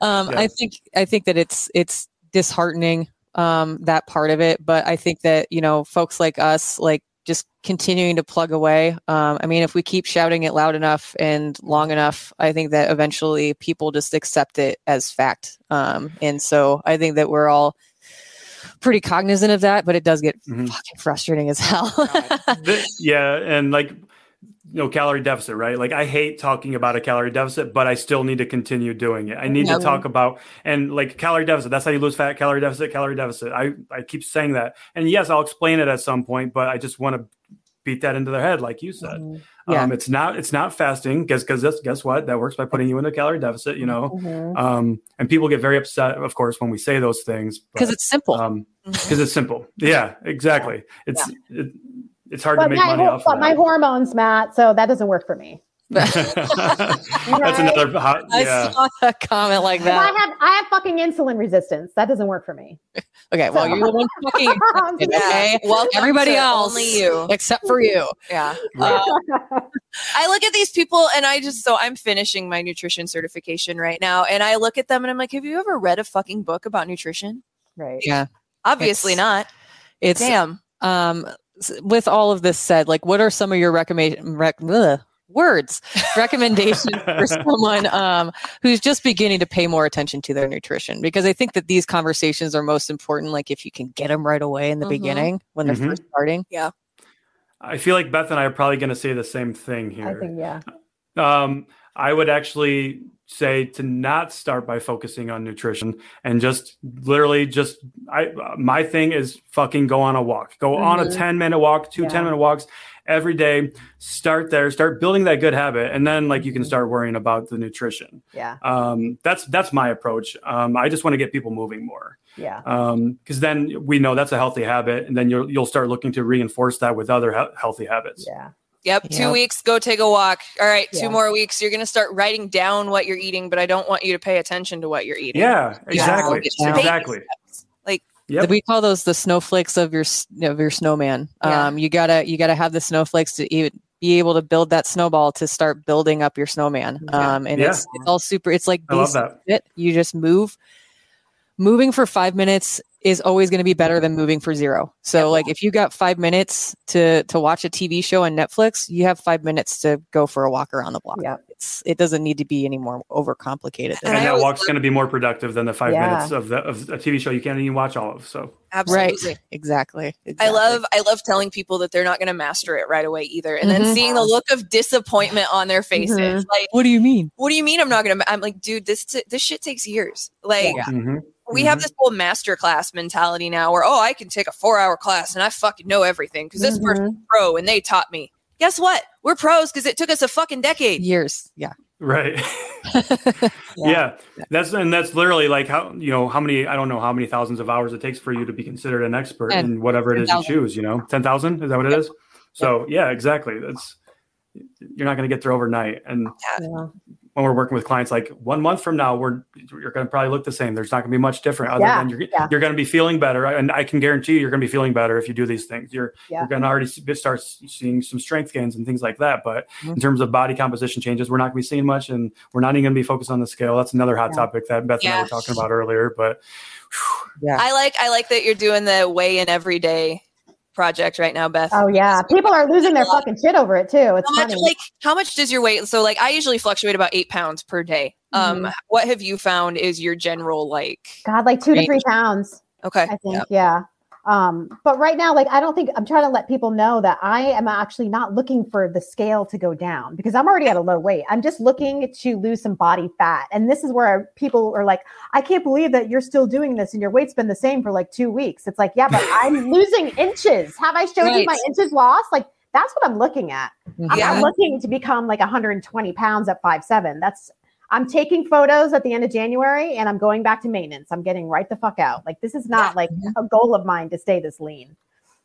Um, Yeah. I think I think that it's it's disheartening um, that part of it, but I think that you know folks like us, like just continuing to plug away. Um, I mean, if we keep shouting it loud enough and long enough, I think that eventually people just accept it as fact. Um, and so I think that we're all pretty cognizant of that, but it does get Mhm. fucking frustrating as <laughs> hell. Yeah, and like you know, calorie deficit, right? Like I hate talking about a calorie deficit, but I still need to continue doing it. I need Yep. to talk about and like calorie deficit. That's how you lose fat. Calorie deficit. Calorie deficit. I I keep saying that, and yes, I'll explain it at some point, but I just want to beat that into their head, like you said. Mhm. Yeah. Um, it's not it's not fasting because because guess what? That works by putting you in a calorie deficit. You know, Mhm. um, and people get very upset, of course, when we say those things because it's simple. um Mhm. because it's simple. Yeah, exactly. It's it, it's hard But to make my, money hor- off but of my that. hormones, Matt, so that doesn't work for me. <laughs> That's <laughs> another hot. I Yeah. saw a comment like 'Cause I that. have I have fucking insulin resistance. That doesn't work for me. Okay, well, you're the one <laughs> fucking Yeah. okay. Welcome Everybody to else, only you. except for you. Yeah. Right. I look at these people and I just so I'm finishing my nutrition certification right now and I look at them and I'm like, have you ever read a fucking book about nutrition? right. Yeah, Obviously It's- not. it's Damn. um s- with all of this said, like, what are some of your recommend rec- ugh, words <laughs> recommendations for someone um, who's just beginning to pay more attention to their nutrition? Because I think that these conversations are most important. Like, if you can get them right away in the Mhm. beginning when they're Mhm. first starting. Yeah. I feel like Beth and I are probably going to say the same thing here. I think yeah. Um, I would actually say to not start by focusing on nutrition and just literally just I my thing is fucking go on a walk. Go on a Mhm. 10 minute walk, two Yeah. 10 minute walks every day. Start there, start building that good habit and then like you can start worrying about the nutrition. Yeah. Um, that's that's my approach. Um, I just want to get people moving more Yeah. Um because then we know that's a healthy habit, and then you'll you'll start looking to reinforce that with other he- healthy habits. Yeah. Yep. Two weeks, go take a walk. All right, Yeah. two more weeks. You're gonna start writing down what you're eating, but I don't want you to pay attention to what you're eating. Yeah, exactly, Yeah. exactly. Like Yep. We call those the snowflakes of your of your snowman. Yeah. Um, you gotta you gotta have the snowflakes to even be able to build that snowball to start building up your snowman. Yeah. Um, and Yeah. it's it's all super. It's like I love basic that. You just move. Moving for five minutes is always going to be better than moving for zero. So, like, if you got five minutes to to watch a TV show on Netflix, you have five minutes to go for a walk around the block. Yeah. It's it doesn't need to be any more overcomplicated. than And and that. that walk's love- going to be more productive than the five Yeah. minutes of the of a TV show you can't even watch all of. So absolutely. Right. Exactly. I exactly. love I love telling people that they're not going to master it right away either, and then Mhm. seeing the look of disappointment on their faces. Mhm. Like, What do you mean? what do you mean I'm not going to? I'm like, dude, this t- this shit takes years. Like, Yeah. mhm. We have this whole master class mentality now, where oh, I can take a four hour class and I fucking know everything because this Mhm. person's pro and they taught me. Guess what? We're pros because it took us a fucking decade. Years. Yeah. right. <laughs> <laughs> yeah. that's and that's literally like how you know how many I don't know how many thousands of hours it takes for you to be considered an expert Ten. in whatever it is you choose. You know, ten thousand is that what it is? So yeah, exactly. That's you're not going to get there overnight, and Yeah. When we're working with clients like one month from now we're you're going to probably look the same there's not going to be much different other Yeah, than you're, yeah. you're going to be feeling better and i can guarantee you you're going to be feeling better if you do these things you're Yeah. you're going to already start seeing some strength gains and things like that but in Mhm. terms of body composition changes we're not going to be seeing much and we're not even going to be focused on the scale that's another hot Yeah. topic that beth and i were talking about earlier but Yeah. I like I like that you're doing the weigh in every day project right now, Beth. Oh yeah. People are losing their fucking shit over it too. It's how much funny. like how much does your weight so like i usually fluctuate about eight pounds per day um Mhm. what have you found is your general like God, like two to three pounds. okay I think, yeah. Um, but right now, like I don't think I'm trying to let people know that I am actually not looking for the scale to go down because I'm already at a low weight. I'm just looking to lose some body fat. And this is where people are like, I can't believe that you're still doing this and your weight's been the same for like two weeks. It's like, yeah, but <laughs> I'm losing inches. Have I showed you my inches lost? Like that's what I'm looking at. I'm Yeah. not looking to become like 120 pounds at five seven. That's I'm taking photos at the end of January and I'm going back to maintenance. I'm getting right the fuck out. Like this is not like mm-hmm. a goal of mine to stay this lean.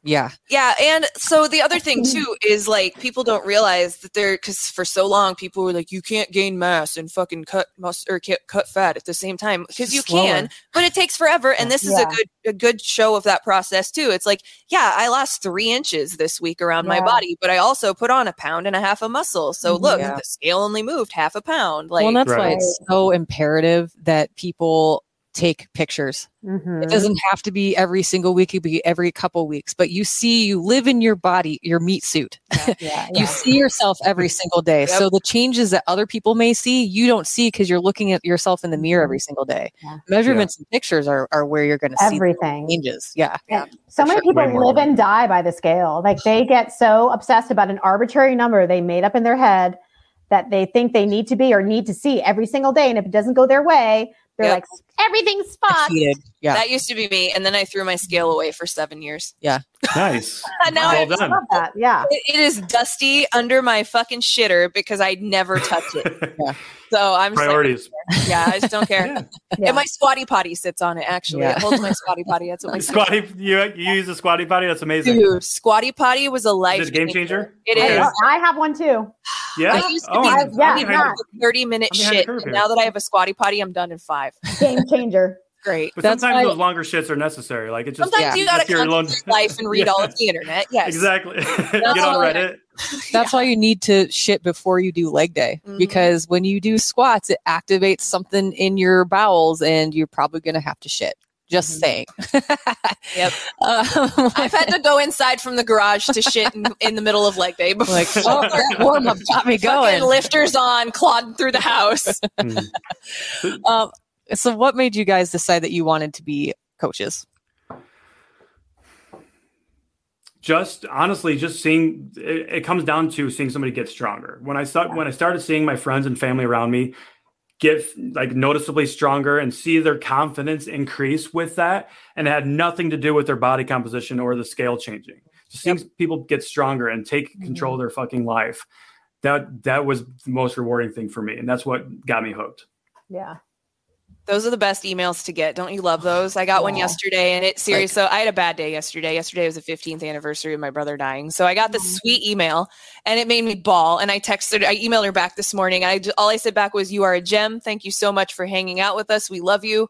Yeah. yeah and so the other thing too is like people don't realize that they're because for so long people were like you can't gain mass and fucking cut mus or cut, cut fat at the same time because you Slower. can but it takes forever and this is a good a good show of that process too it's like yeah i lost three inches this week around my body but i also put on a pound and a half of muscle so Mhm. look Yeah. the scale only moved half a pound like well, and that's why it's so imperative that people take pictures. Mhm. It doesn't have to be every single week, it could be every couple weeks, but you see, you live in your body, your meat suit. Yeah, <laughs> You yeah. see yourself every single day. Yep. So the changes that other people may see, you don't see because you're looking at yourself in the mirror every single day. Yeah. Measurements and pictures are, are where you're going to see Everything. changes. Yeah. Yeah, so many sure. People live than- and die by the scale. Like they <laughs> get so obsessed about an arbitrary number they made up in their head that they think they need to be or need to see every single day. And if it doesn't go their way, they're Yep. like Everything's fucked. Heated. Yeah. That used to be me, and then I threw my scale away for seven years. Yeah. Nice. <laughs> Now well I- done. Love that. Yeah. It, it is dusty under my fucking shitter because I never touch it. <laughs> yeah. So I'm just like, Priorities. yeah, I just don't care. Yeah. <laughs> Yeah. And my squatty potty sits on it. Actually, Yeah. it holds my squatty potty. That's what my Squatty, you, you use a squatty potty? That's amazing. dude. Squatty potty was a life Is it a game changer? It Okay. is. I, I have one too. <gasps> Yeah. I used to Oh, be I'm- yeah, I'm yeah, behind- yeah. thirty minute I'm behind the shit. curve And here. now that I have a squatty potty, I'm done in five. Game changer. Great. But That's sometimes why- those longer shits are necessary. Like it just Sometimes Yeah. you gotta That's your come alone- to life and read Yeah. all of the internet. <laughs> Yes, exactly <laughs> get on Reddit. <laughs> That's why you need to shit before you do leg day Mhm. because when you do squats, it activates something in your bowels and you're probably going to have to shit. Just saying. Yep. Um, I've had to go inside from the garage to shit in, in the middle of leg day before. like, oh, that warm up got me Fucking going. lifters on, clodding through the house. Hmm. Um, so, what made you guys decide that you wanted to be coaches? just honestly just seeing it, it comes down to seeing somebody get stronger. When i start when i started seeing my friends and family around me get like noticeably stronger and see their confidence increase with that and it had nothing to do with their body composition or the scale changing. Just seeing people get stronger and take mm-hmm. control of their fucking life that that was the most rewarding thing for me and that's what got me hooked. Yeah. Those are the best emails to get. Don't you love those? I got one yesterday and it's serious. so I had a bad day yesterday. Yesterday was the 15th anniversary of my brother dying. So I got this sweet email and it made me bawl. And I texted, I emailed her back this morning. And I all I said back was, You are a gem. Thank you so much for hanging out with us. We love you.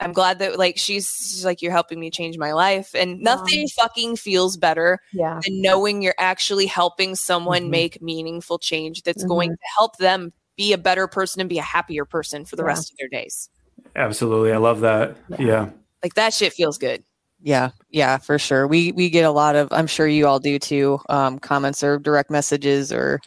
I'm glad that like she's, like, You're helping me change my life. And nothing fucking feels better Yeah. and knowing you're actually helping someone Mhm. make meaningful change that's going to help them be a better person and be a happier person for the Yeah. rest of their days. Absolutely i love that Yeah. yeah Like that shit feels good. Yeah, yeah, for sure. We we get a lot of, I'm sure you all do too, um, comments or direct messages or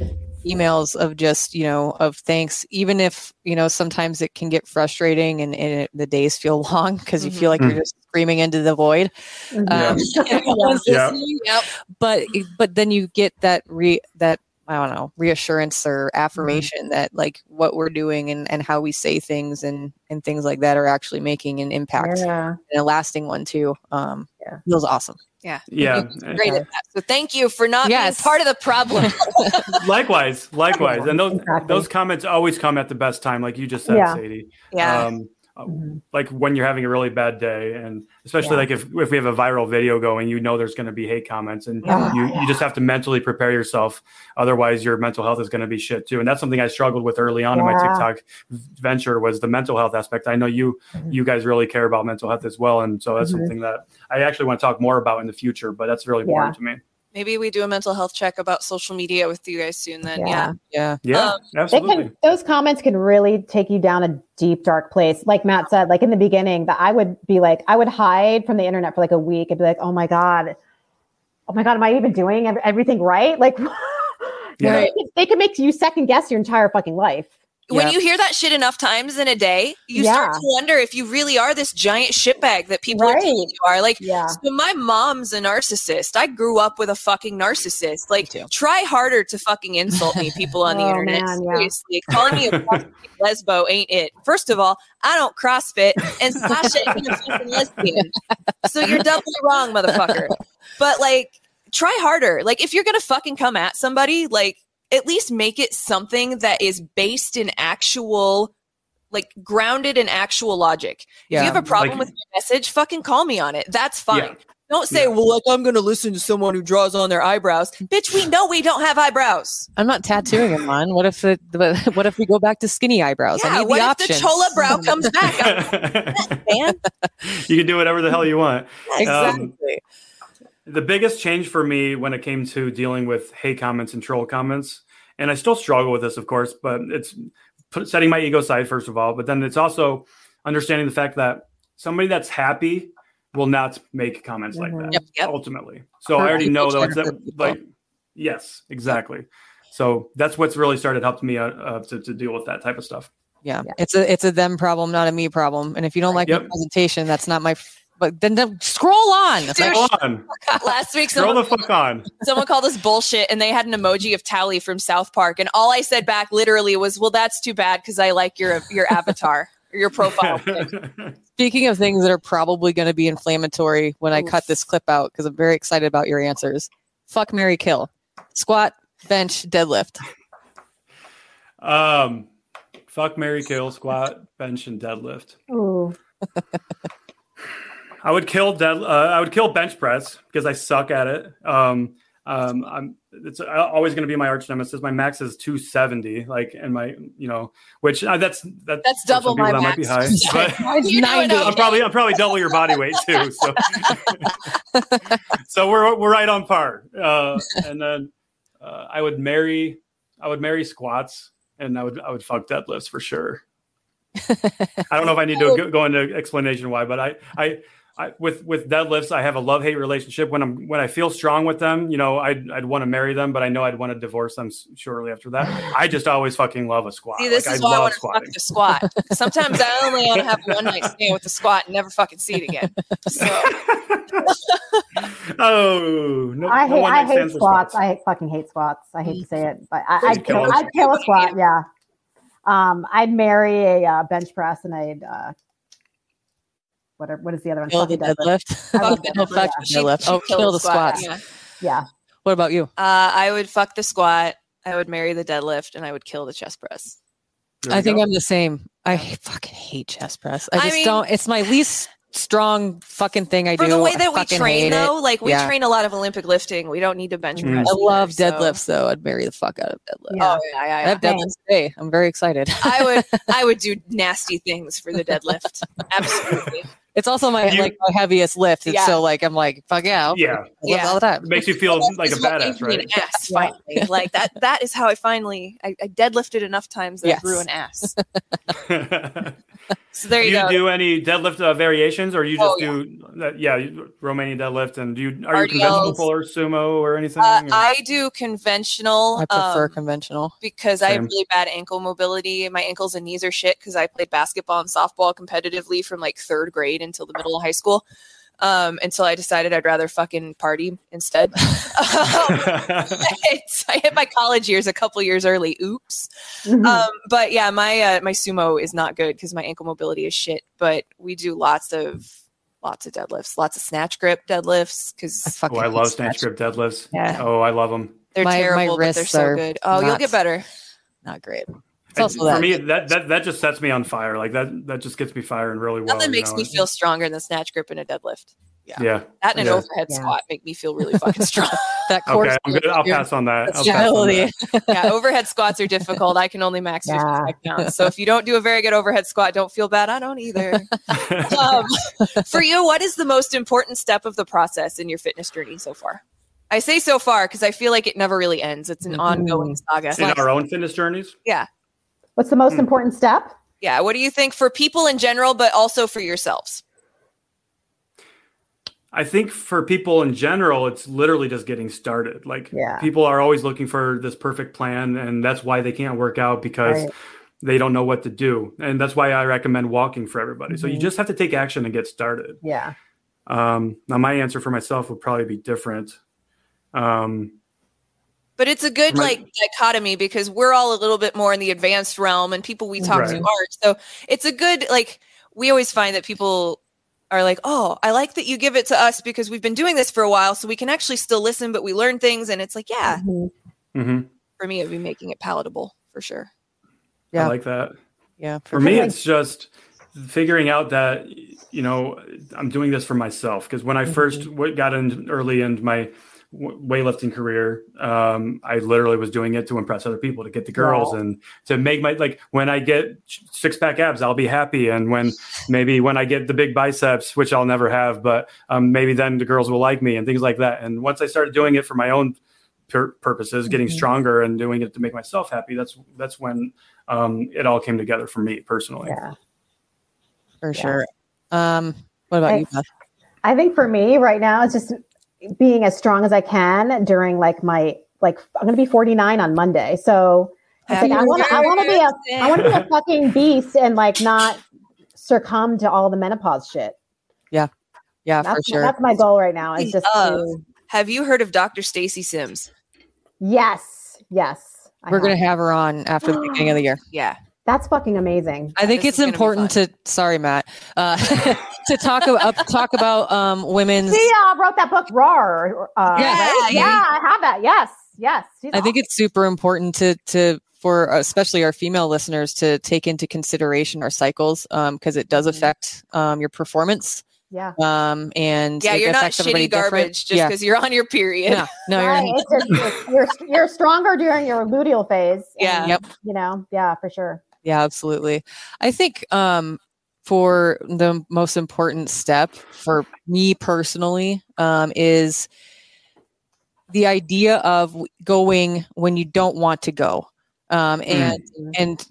emails of just you know of thanks. Even if you know sometimes it can get frustrating and, and it, the days feel <laughs> long because you feel like Mhm. you're just screaming into the void. Mhm. Um, <laughs> everyone's Yeah. Yep. But but then you get that re that I don't know reassurance or affirmation that like what we're doing and and how we say things and and things like that are actually making an impact Yeah. and a lasting one too. Um, Yeah. feels awesome. Yeah. yeah Great at that. So thank you for not Yes. being part of the problem. <laughs> likewise likewise and those Exactly. those comments always come at the best time like you just said Yeah. sadie yeah. um, Mhm. like when you're having a really bad day and especially Yeah. like if, if we have a viral video going you know there's going to be hate comments and Yeah. you, you just have to mentally prepare yourself otherwise your mental health is going to be shit too and that's something i struggled with early on in my tiktok venture was the mental health aspect i know you Mhm. you guys really care about mental health as well and so that's Mhm. something that i actually want to talk more about in the future but that's really important to me Maybe we do a mental health check about social media with you guys soon then. Yeah. Yeah. yeah Um, absolutely can, those comments can really take you down a deep, dark place. Like Matt said, like in the beginning, that I would be like, I would hide from the internet for like a week and be like, oh my God, oh my God, am I even doing everything right? Like, <laughs> Yeah. they, could, they could make you second guess your entire fucking life. When Yeah. you hear that shit enough times in a day, you start to wonder if you really are this giant shitbag that people are Right. telling you are. Like, Yeah. So my mom's a narcissist. I grew up with a fucking narcissist. Like, try harder to fucking insult me, people on the <laughs> Oh, internet. man, yeah. Seriously, calling me a <laughs> lesbo ain't it. First of all, I don't CrossFit, and Sasha ain't a fucking lesbian. So you're doubly wrong, motherfucker. But like, try harder. Like, if you're gonna fucking come at somebody, like, at least make it something that is based in actual. Like grounded in actual logic. If you have a problem Like- with my message, fucking call me on it. That's fine. Yeah. Don't say, Yeah. well, like I'm going to listen to someone who draws on their eyebrows. Bitch, we know we don't have eyebrows. I'm not tattooing them on. What if it, what if we go back to skinny eyebrows? I yeah, need what the if options. the chola brow <laughs> comes back? I'm <laughs> man. you can do whatever the hell you want exactly. Um, the biggest change for me when it came to dealing with hate comments and troll comments, and I still struggle with this, of course, but it's setting my ego aside first of all, but then it's also understanding the fact that somebody that's happy will not make comments like that Yep, yep. ultimately. So Hurt I already know that, try it's to that like yes, exactly. So that's what's really started helping me uh, uh, to, to deal with that type of stuff. Yeah. Yeah. It's a it's a them problem, not a me problem. And if you don't like Yep. my presentation, that's not my. F- but then, then scroll on. It's like, Dude, <laughs> on, Last week, scroll someone, the fuck on. <laughs> someone called us bullshit and they had an emoji of Towelie from South Park. And all I said back literally was, well, that's too bad because I like your your avatar. your profile. <laughs> Speaking of things that are probably going to be inflammatory when I Oof. cut this clip out, because I'm very excited about your answers. Fuck Marry Kill. Squat, bench, deadlift. um, fuck Marry Kill, squat, bench, and deadlift. Ooh. I would kill dead. Uh, I would kill bench press because I suck at it. Um, um, I'm. It's always going to be my arch nemesis. My max is 270. Like, and my, you know, which uh, that's that, That's double my people, that might be high. max. <laughs> But Mine's You know 90. it, I'm probably I'm probably double your body weight too. So, <laughs> so we're we're right on par. Uh, and then uh, I would marry I would marry squats, and I would I would fuck deadlifts for sure. <laughs> I don't know if I need to go, go into explanation why, but I I. I, with with deadlifts, I have a love hate relationship. When I'm when I feel strong with them, you know, I'd I'd want to marry them, but I know I'd want to divorce them shortly after that. I just always fucking love a squat. See, this like, is I why I want to fuck squatting. the squat. Sometimes I only want to have one night stand with the squat and never fucking see it again. So <laughs> oh no! I hate one I hate stands for squats. I hate fucking hate squats. I hate to say it, but I, I'd kill kill. I'd kill a squat. Yeah. Um, I'd marry a uh, bench press and I'd uh, whatever. What is the other one? Kill <laughs> the deadlift. I would Oh, deadlift, fuck the deadlift. Oh, She'd kill the the squats. Yeah. Yeah. What about you? Uh, I would fuck the squat. I would marry the deadlift, and I would kill the chest press. I think go. I'm the same. I fucking hate chest press. I I just mean- don't. It's my least strong fucking thing I For do. the way I that we train, hate it. though, like we Yeah. train a lot of Olympic lifting. We don't need to bench Mm. press. I love either, so- deadlifts though. I'd marry the fuck out of deadlift. Yeah. Oh yeah, yeah, I have deadlifts today. I'm very excited. I would, <laughs> I would do nasty things for the deadlift. <laughs> Absolutely. It's also my You- like my heaviest lift. It's Yeah. so like I'm like fuck yeah, I'll Yeah. Yeah. all the time. Makes you feel like a badass, right? An ass, finally. like that. That is how I finally I, I deadlifted enough times that Yes. I grew an ass. <laughs> <laughs> do So there you, you go. do any deadlift uh, variations, or you just Oh, yeah. do that? Yeah, Romanian deadlift, and do you are you conventional puller, sumo, or anything? Uh, or- I do conventional. I prefer um, conventional. because I have really bad ankle mobility. My ankles and knees are shit because I played basketball and softball competitively from like third grade until the middle of high school. Um, until I decided I'd rather fucking party instead. <laughs> Um, I hit my college years a couple years early. Oops. Mhm. Um, but yeah, my uh, my sumo is not good because my ankle mobility is shit. But we do lots of lots of deadlifts, lots of snatch grip deadlifts because fucking oh, I hate love snatch grip deadlifts. Yeah. Oh, I love them. they're My- my terrible, but they're so good. Oh, you'll get better. Not great. It's also for that. me, that, that that just sets me on fire. Like that that just gets me firing really well. Nothing you makes know? me feel stronger than the snatch grip and a deadlift. Yeah. yeah That and an Yeah. overhead Yeah. squat make me feel really fucking strong. <laughs> that core Okay, I'm good. I'll pass on that. I'll pass on that. <laughs> yeah, overhead squats are difficult. I can only max Yeah. 55 pounds. So <laughs> if you don't do a very good overhead squat, don't feel bad. I don't either. um, for you, what is the most important step of the process in your fitness journey so far? I say so far because I feel like it never really ends. It's an Mhm. ongoing saga. In our own fitness journeys. What's the most Hmm. important step? Yeah. What do you think for people in general, but also for yourselves? I think for people in general, it's literally just getting started. Like Yeah. people are always looking for this perfect plan, and that's why they can't work out because Right. they don't know what to do. And that's why I recommend walking for everybody. So you Mhm. just have to take action and get started. Yeah. Um, now, my answer for myself would probably be different. Um, But it's a good Right. like dichotomy because we're all a little bit more in the advanced realm and people we talk to aren't. So it's a good like we always find that people are like, "Oh, I like that you give it to us because we've been doing this for a while so we can actually still listen but we learn things." And it's like, yeah, Mhm. mhm, for me it'd be making it palatable for sure. Yeah. I like that. Yeah. For me, it's just figuring out that you know I'm doing this for myself because when I Mhm. first w- got in early in my w- weightlifting career, um, I literally was doing it to impress other people, to get the girls, Wow. and to make my like when I get six pack abs, I'll be happy, and when maybe when I get the big biceps, which I'll never have, but um, maybe then the girls will like me and things like that. And once I started doing it for my own pur- purposes, getting Mhm. stronger and doing it to make myself happy, that's that's when um, it all came together for me personally. Yeah. For Yeah. sure. Um, what about you, Beth? I think for me right now, it's just being as strong as I can during like my like I'm gonna be 49 on Monday. So it's like I Happy want to I want to be a I want to be a fucking beast and like not succumb to all the menopause shit. Yeah, That's, for sure. that's my goal right now. Is just of, to, Have you heard of Dr. Stacy Sims? yes, yes. I We're going to have. have her on after the beginning of the year. <gasps> Yeah. That's fucking amazing. I think This it's is gonna be important to sorry, Matt, uh, <laughs> to talk about talk about um, women's. She uh, wrote that book, Roar. Uh, Yeah, right? yeah. yeah, I have that. Yes, yes. She's I think it's super important to to for especially our female listeners to take into consideration our cycles because it does Mhm. affect um, your performance yeah. um, and Yeah, it you're not affects everybody shitty different. garbage just yeah. because you're on your period. no, no, Right. you're It's just, you're, you're you're stronger during your luteal phase. Yeah. and, Yep. You know, yeah, for sure. Yeah, absolutely. I think um, for the most important step for me personally um, is the idea of going when you don't want to go, um, and and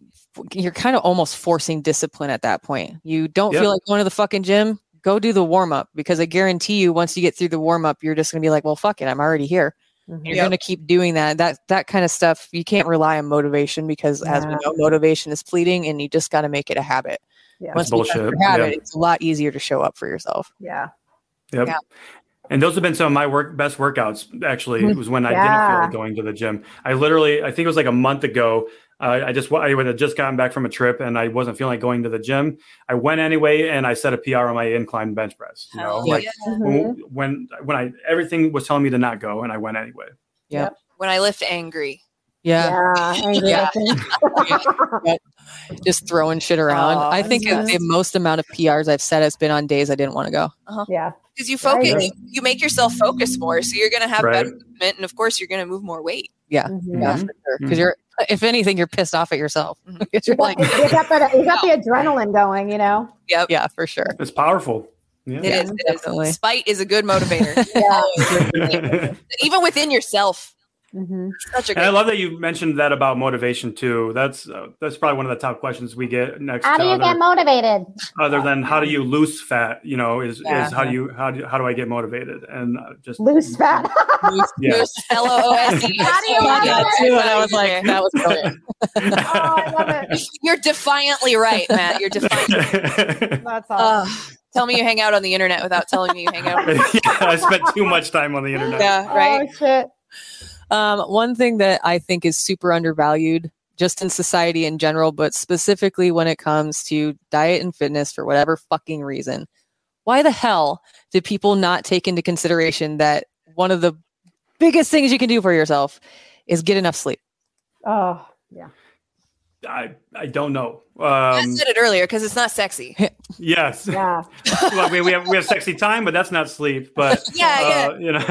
you're kind of almost forcing discipline at that point. You don't Yep. feel like going to the fucking gym. Go do the warm up because I guarantee you, once you get through the warm up, you're just gonna be like, "Well, fuck it, I'm already here." Mhm. You're Yep. going to keep doing that. That that kind of stuff. You can't rely on motivation because, as we know, motivation is fleeting, and you just got to make it a habit. Yeah. Once That's you become bullshit. a habit, it's a lot easier to show up for yourself. Yeah. Yep. Yeah. And those have been some of my work best workouts. Actually, it was when I didn't feel like going to the gym. I literally, I think it was like a month ago. Uh, I just I had just gotten back from a trip and I wasn't feeling like going to the gym. I went anyway and I set a PR on my incline bench press. You know, Hell like yeah. Mhm. when, when when I everything was telling me to not go and I went anyway. Yeah. When I lift angry. Yeah, Yeah. <laughs> angry Yeah. <laughs> just throwing shit around. Aw, I think that's the most amount of PRs I've set has been on days I didn't want to go. yeah. Because you focus, agree. you, you make yourself focus more. So you're going to have Right. better movement. And of course, you're going to move more weight. Yeah, Mhm. yeah, Mhm. for sure. Because Mhm. you're, if anything, you're pissed off at yourself. Mhm. <laughs> You're like, you got the you got the <laughs> adrenaline going, you know. yeah, for sure. It's powerful. Yeah. It Yeah, is. It definitely. Spite is a good motivator. <laughs> Yeah. Even within yourself. Hmm Such a And I love that you mentioned that about motivation too. That's uh, that's probably one of the top questions we get next. How do you other, get motivated? other than how do you lose fat? You know, is Yeah. is how do you how do how do I get motivated? And uh, just Lose fat. yeah. L O O S E. How do you I love got too, and I was like, that was brilliant. <laughs> oh, I love it. You're defiantly right, Matt. You're defiant. <laughs> That's awesome. Uh, tell me you hang out on the internet without telling me you hang out. <laughs> yeah, I spent too much time on the internet. yeah, right. Oh shit. Um, one thing that I think is super undervalued just in society in general, but specifically when it comes to diet and fitness for whatever fucking reason. Why the hell do people not take into consideration that one of the biggest things you can do for yourself is get enough sleep? Oh yeah. I I don't know. I Um, said it earlier because it's not sexy. <laughs> yes, Yeah. <laughs> well, we, we have we have sexy time, but that's not sleep. But <laughs> Yeah, uh, you know,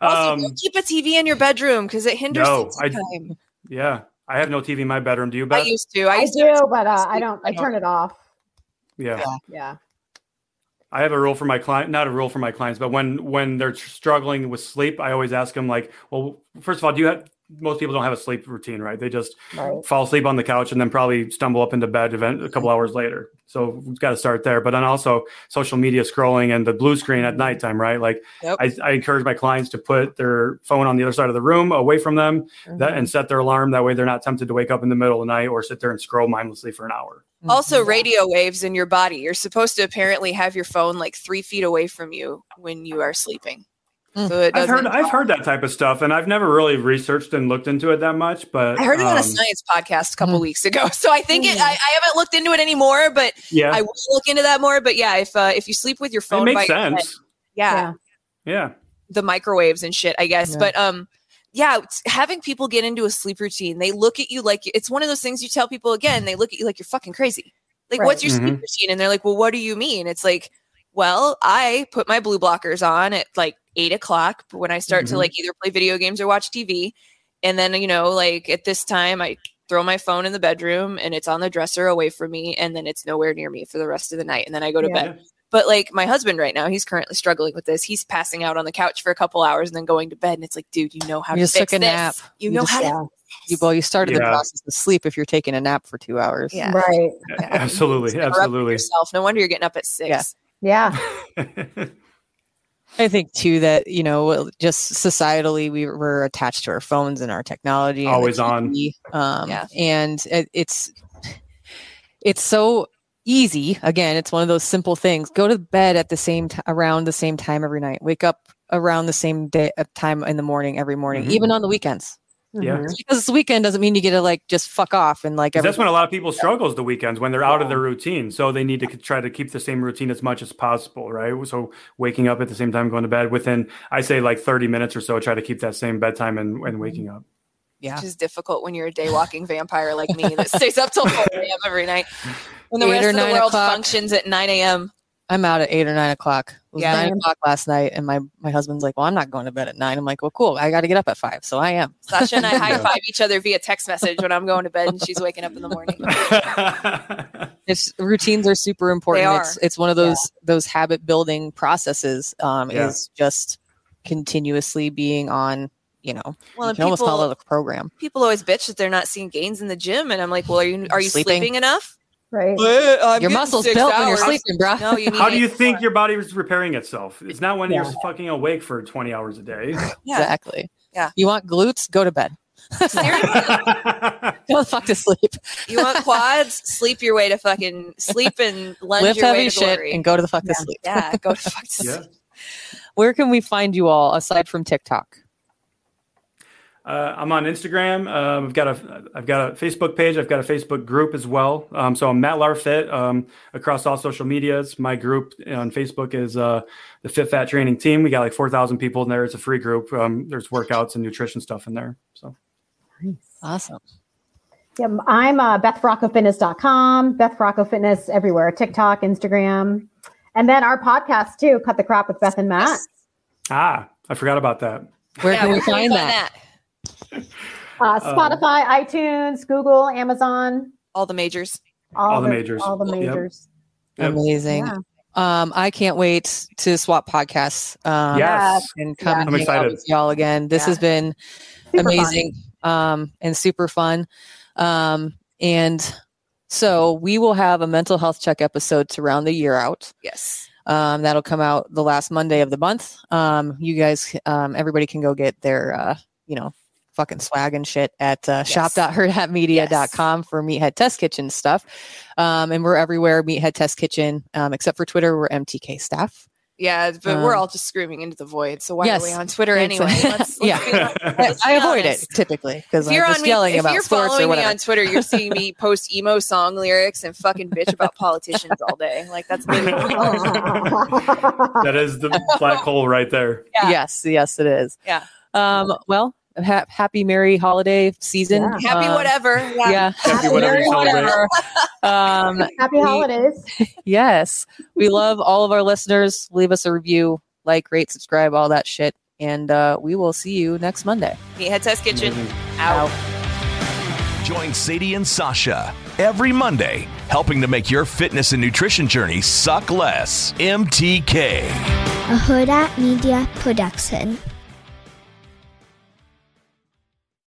Also, um, don't keep a TV in your bedroom because it hinders No, I- time. yeah. I have no TV in my bedroom. Do you, I used to. I I used to. do, but uh, I don't. I turn it off. yeah. Yeah. I have a rule for my client, not a rule for my clients, but when when they're struggling with sleep, I always ask them like, well, first of all, do you have most people don't have a sleep routine, right? They just Right. fall asleep on the couch and then probably stumble up into bed event a couple mm-hmm. hours later. So we've got to start there. But then also social media scrolling and the blue screen at mm-hmm. nighttime, right? Like Yep. I, I encourage my clients to put their phone on the other side of the room away from them that, mm-hmm. and set their alarm. That way they're not tempted to wake up in the middle of the night or sit there and scroll mindlessly for an hour. Also, radio waves in your body. You're supposed to apparently have your phone like three feet away from you when you are sleeping. Mm. So it I've heard I've heard that type of stuff, and I've never really researched and looked into it that much. But I heard it on a um, science podcast a couple Mm. weeks ago. <laughs> So I think it, Mm. I, I haven't looked into it anymore, but Yeah, I will look into that more. But yeah, if uh, if you sleep with your it phone by makes your head, sense. yeah, Yeah. Yeah, the microwaves and shit, I guess. Yeah. But um, yeah, having people get into a sleep routine, they look at you like it's one of those things you tell people again. They look at you like you're fucking crazy. Like, Right. what's your Mhm. sleep routine? And they're like, well, what do you mean? It's like, well, I put my blue blockers on at like eight o'clock when I start to Mhm. like either play video games or watch TV, and then you know, like at this time, I throw my phone in the bedroom and it's on the dresser away from me, and then it's nowhere near me for the rest of the night, and then I go to Yeah. bed. But like my husband right now, he's currently struggling with this. He's passing out on the couch for a couple hours and then going to bed. And it's like, dude, you know how You to just fix took a this. nap. You, You know just- how to. Yeah. You, well, you started the process of sleep if you're taking a nap for two hours. Yeah. Right. absolutely, absolutely. Yourself. No wonder you're getting up at six. Yeah. Yeah. <laughs> <laughs> I think too that you know, just societally, we we're attached to our phones and our technology. and the Always on. Um, Yeah. and it, it's it's so easy. Again, it's one of those simple things. Go to bed at the same t- around the same time every night. Wake up around the same day uh, time in the morning every morning, Mhm. even on the weekends. Yeah. Mhm. Just because it's the weekend doesn't mean you get to like just fuck off and like. that's when a lot of people struggles the weekends when they're out of their routine. So they need to try to keep the same routine as much as possible, right? So waking up at the same time, going to bed within, I say like 30 minutes or so, try to keep that same bedtime and, and waking up. yeah. Which is difficult when you're a day walking vampire like me that stays up till 4 a.m. every night. <laughs> When the Eight rest of the world o'clock. functions at 9 a.m. I'm out at eight or nine o'clock. It was Yeah. nine o'clock last night, and my my husband's like, "Well, I'm not going to bed at nine. I'm like, "Well, cool. I got to get up at five, so I am." Sasha and I <laughs> high five each other via text message when I'm going to bed and she's waking up in the morning. <laughs> It's routines are super important. They It's are. it's one of those those habit building processes. Um, Yeah. is just continuously being on. You know, Well, you and can almost call people- it a program. People always bitch that they're not seeing gains in the gym, and I'm like, well, are you are you Sleeping. sleeping, enough? Right. Uh, your muscles built when you're sleeping, bro. No, you <laughs> How do you think your body is repairing itself? It's not when you're fucking awake for 20 hours a day. <laughs> Yeah. Exactly. Yeah. You want glutes? Go to bed. Seriously. <laughs> Go the fuck to sleep. You want quads? Sleep your way to fucking sleep and lunge Lift your way heavy to shit glory. and go to the fuck to Yeah. sleep. yeah, go to fuck to yeah. sleep. Where can we find you all aside from TikTok? Uh, I'm on Instagram. Um, I've got a I've got a Facebook page. I've got a Facebook group as well. Um, so I'm Matt Larfit um, across all social medias. My group on Facebook is uh, the Fit Fat Training Team. We got like 4,000 people in there. It's a free group. Um, there's workouts and nutrition stuff in there. So Awesome. Yeah, I'm uh, BethFroccoFitness.com, Beth Frocco Fitness everywhere, TikTok, Instagram, and then our podcast too, Cut the Crap with Beth and Matt. ah, I forgot about that. Where Yeah, can we where find that? Uh, Spotify, iTunes, Google, Amazon, All the majors. all, All the majors. all the majors. Yep. Amazing. Yeah. Um, I can't wait to swap podcasts. Um, Yes. and come Yeah. and I'm hang out excited. with y'all again. This Yeah. has been Super amazing um, and super fun. Um, and so we will have a mental health check episode to round the year out. Yes. Um, that'll come out the last Monday of the month. Um, you guys, um, everybody can go get their, uh, you know, fucking swag and shit at uh, Yes. shop.herdhatmedia.com for Meathead Test Kitchen stuff. Um, and we're everywhere, Meathead Test Kitchen, um, except for Twitter, we're MTK staff. Yeah, but we're Um, all just screaming into the void. So why yes. are we on Twitter anyway? Let's, let's <laughs> Yeah. I, I avoid it typically because If I'm you're just on me, yelling if about you're sports or following me on Twitter, you're seeing me <laughs> post emo song lyrics and fucking bitch about politicians all day. Like that's literally all <laughs> that is the black hole right there. Yeah. Yes, yes, it is. Yeah. Um, well, ha- happy merry holiday season. Yeah. happy Um, whatever. Yeah. Yeah. Happy whatever you celebrate. whatever. <laughs> um, Happy We- holidays. <laughs> yes, we love all of our listeners. Leave us a review, like, rate, subscribe, all that shit, and uh, we will see you next Monday. Meathead Test Kitchen. Amazing. Out. Join Sadie and Sasha every Monday, helping to make your fitness and nutrition journey suck less. MTK. a Huda Media Production.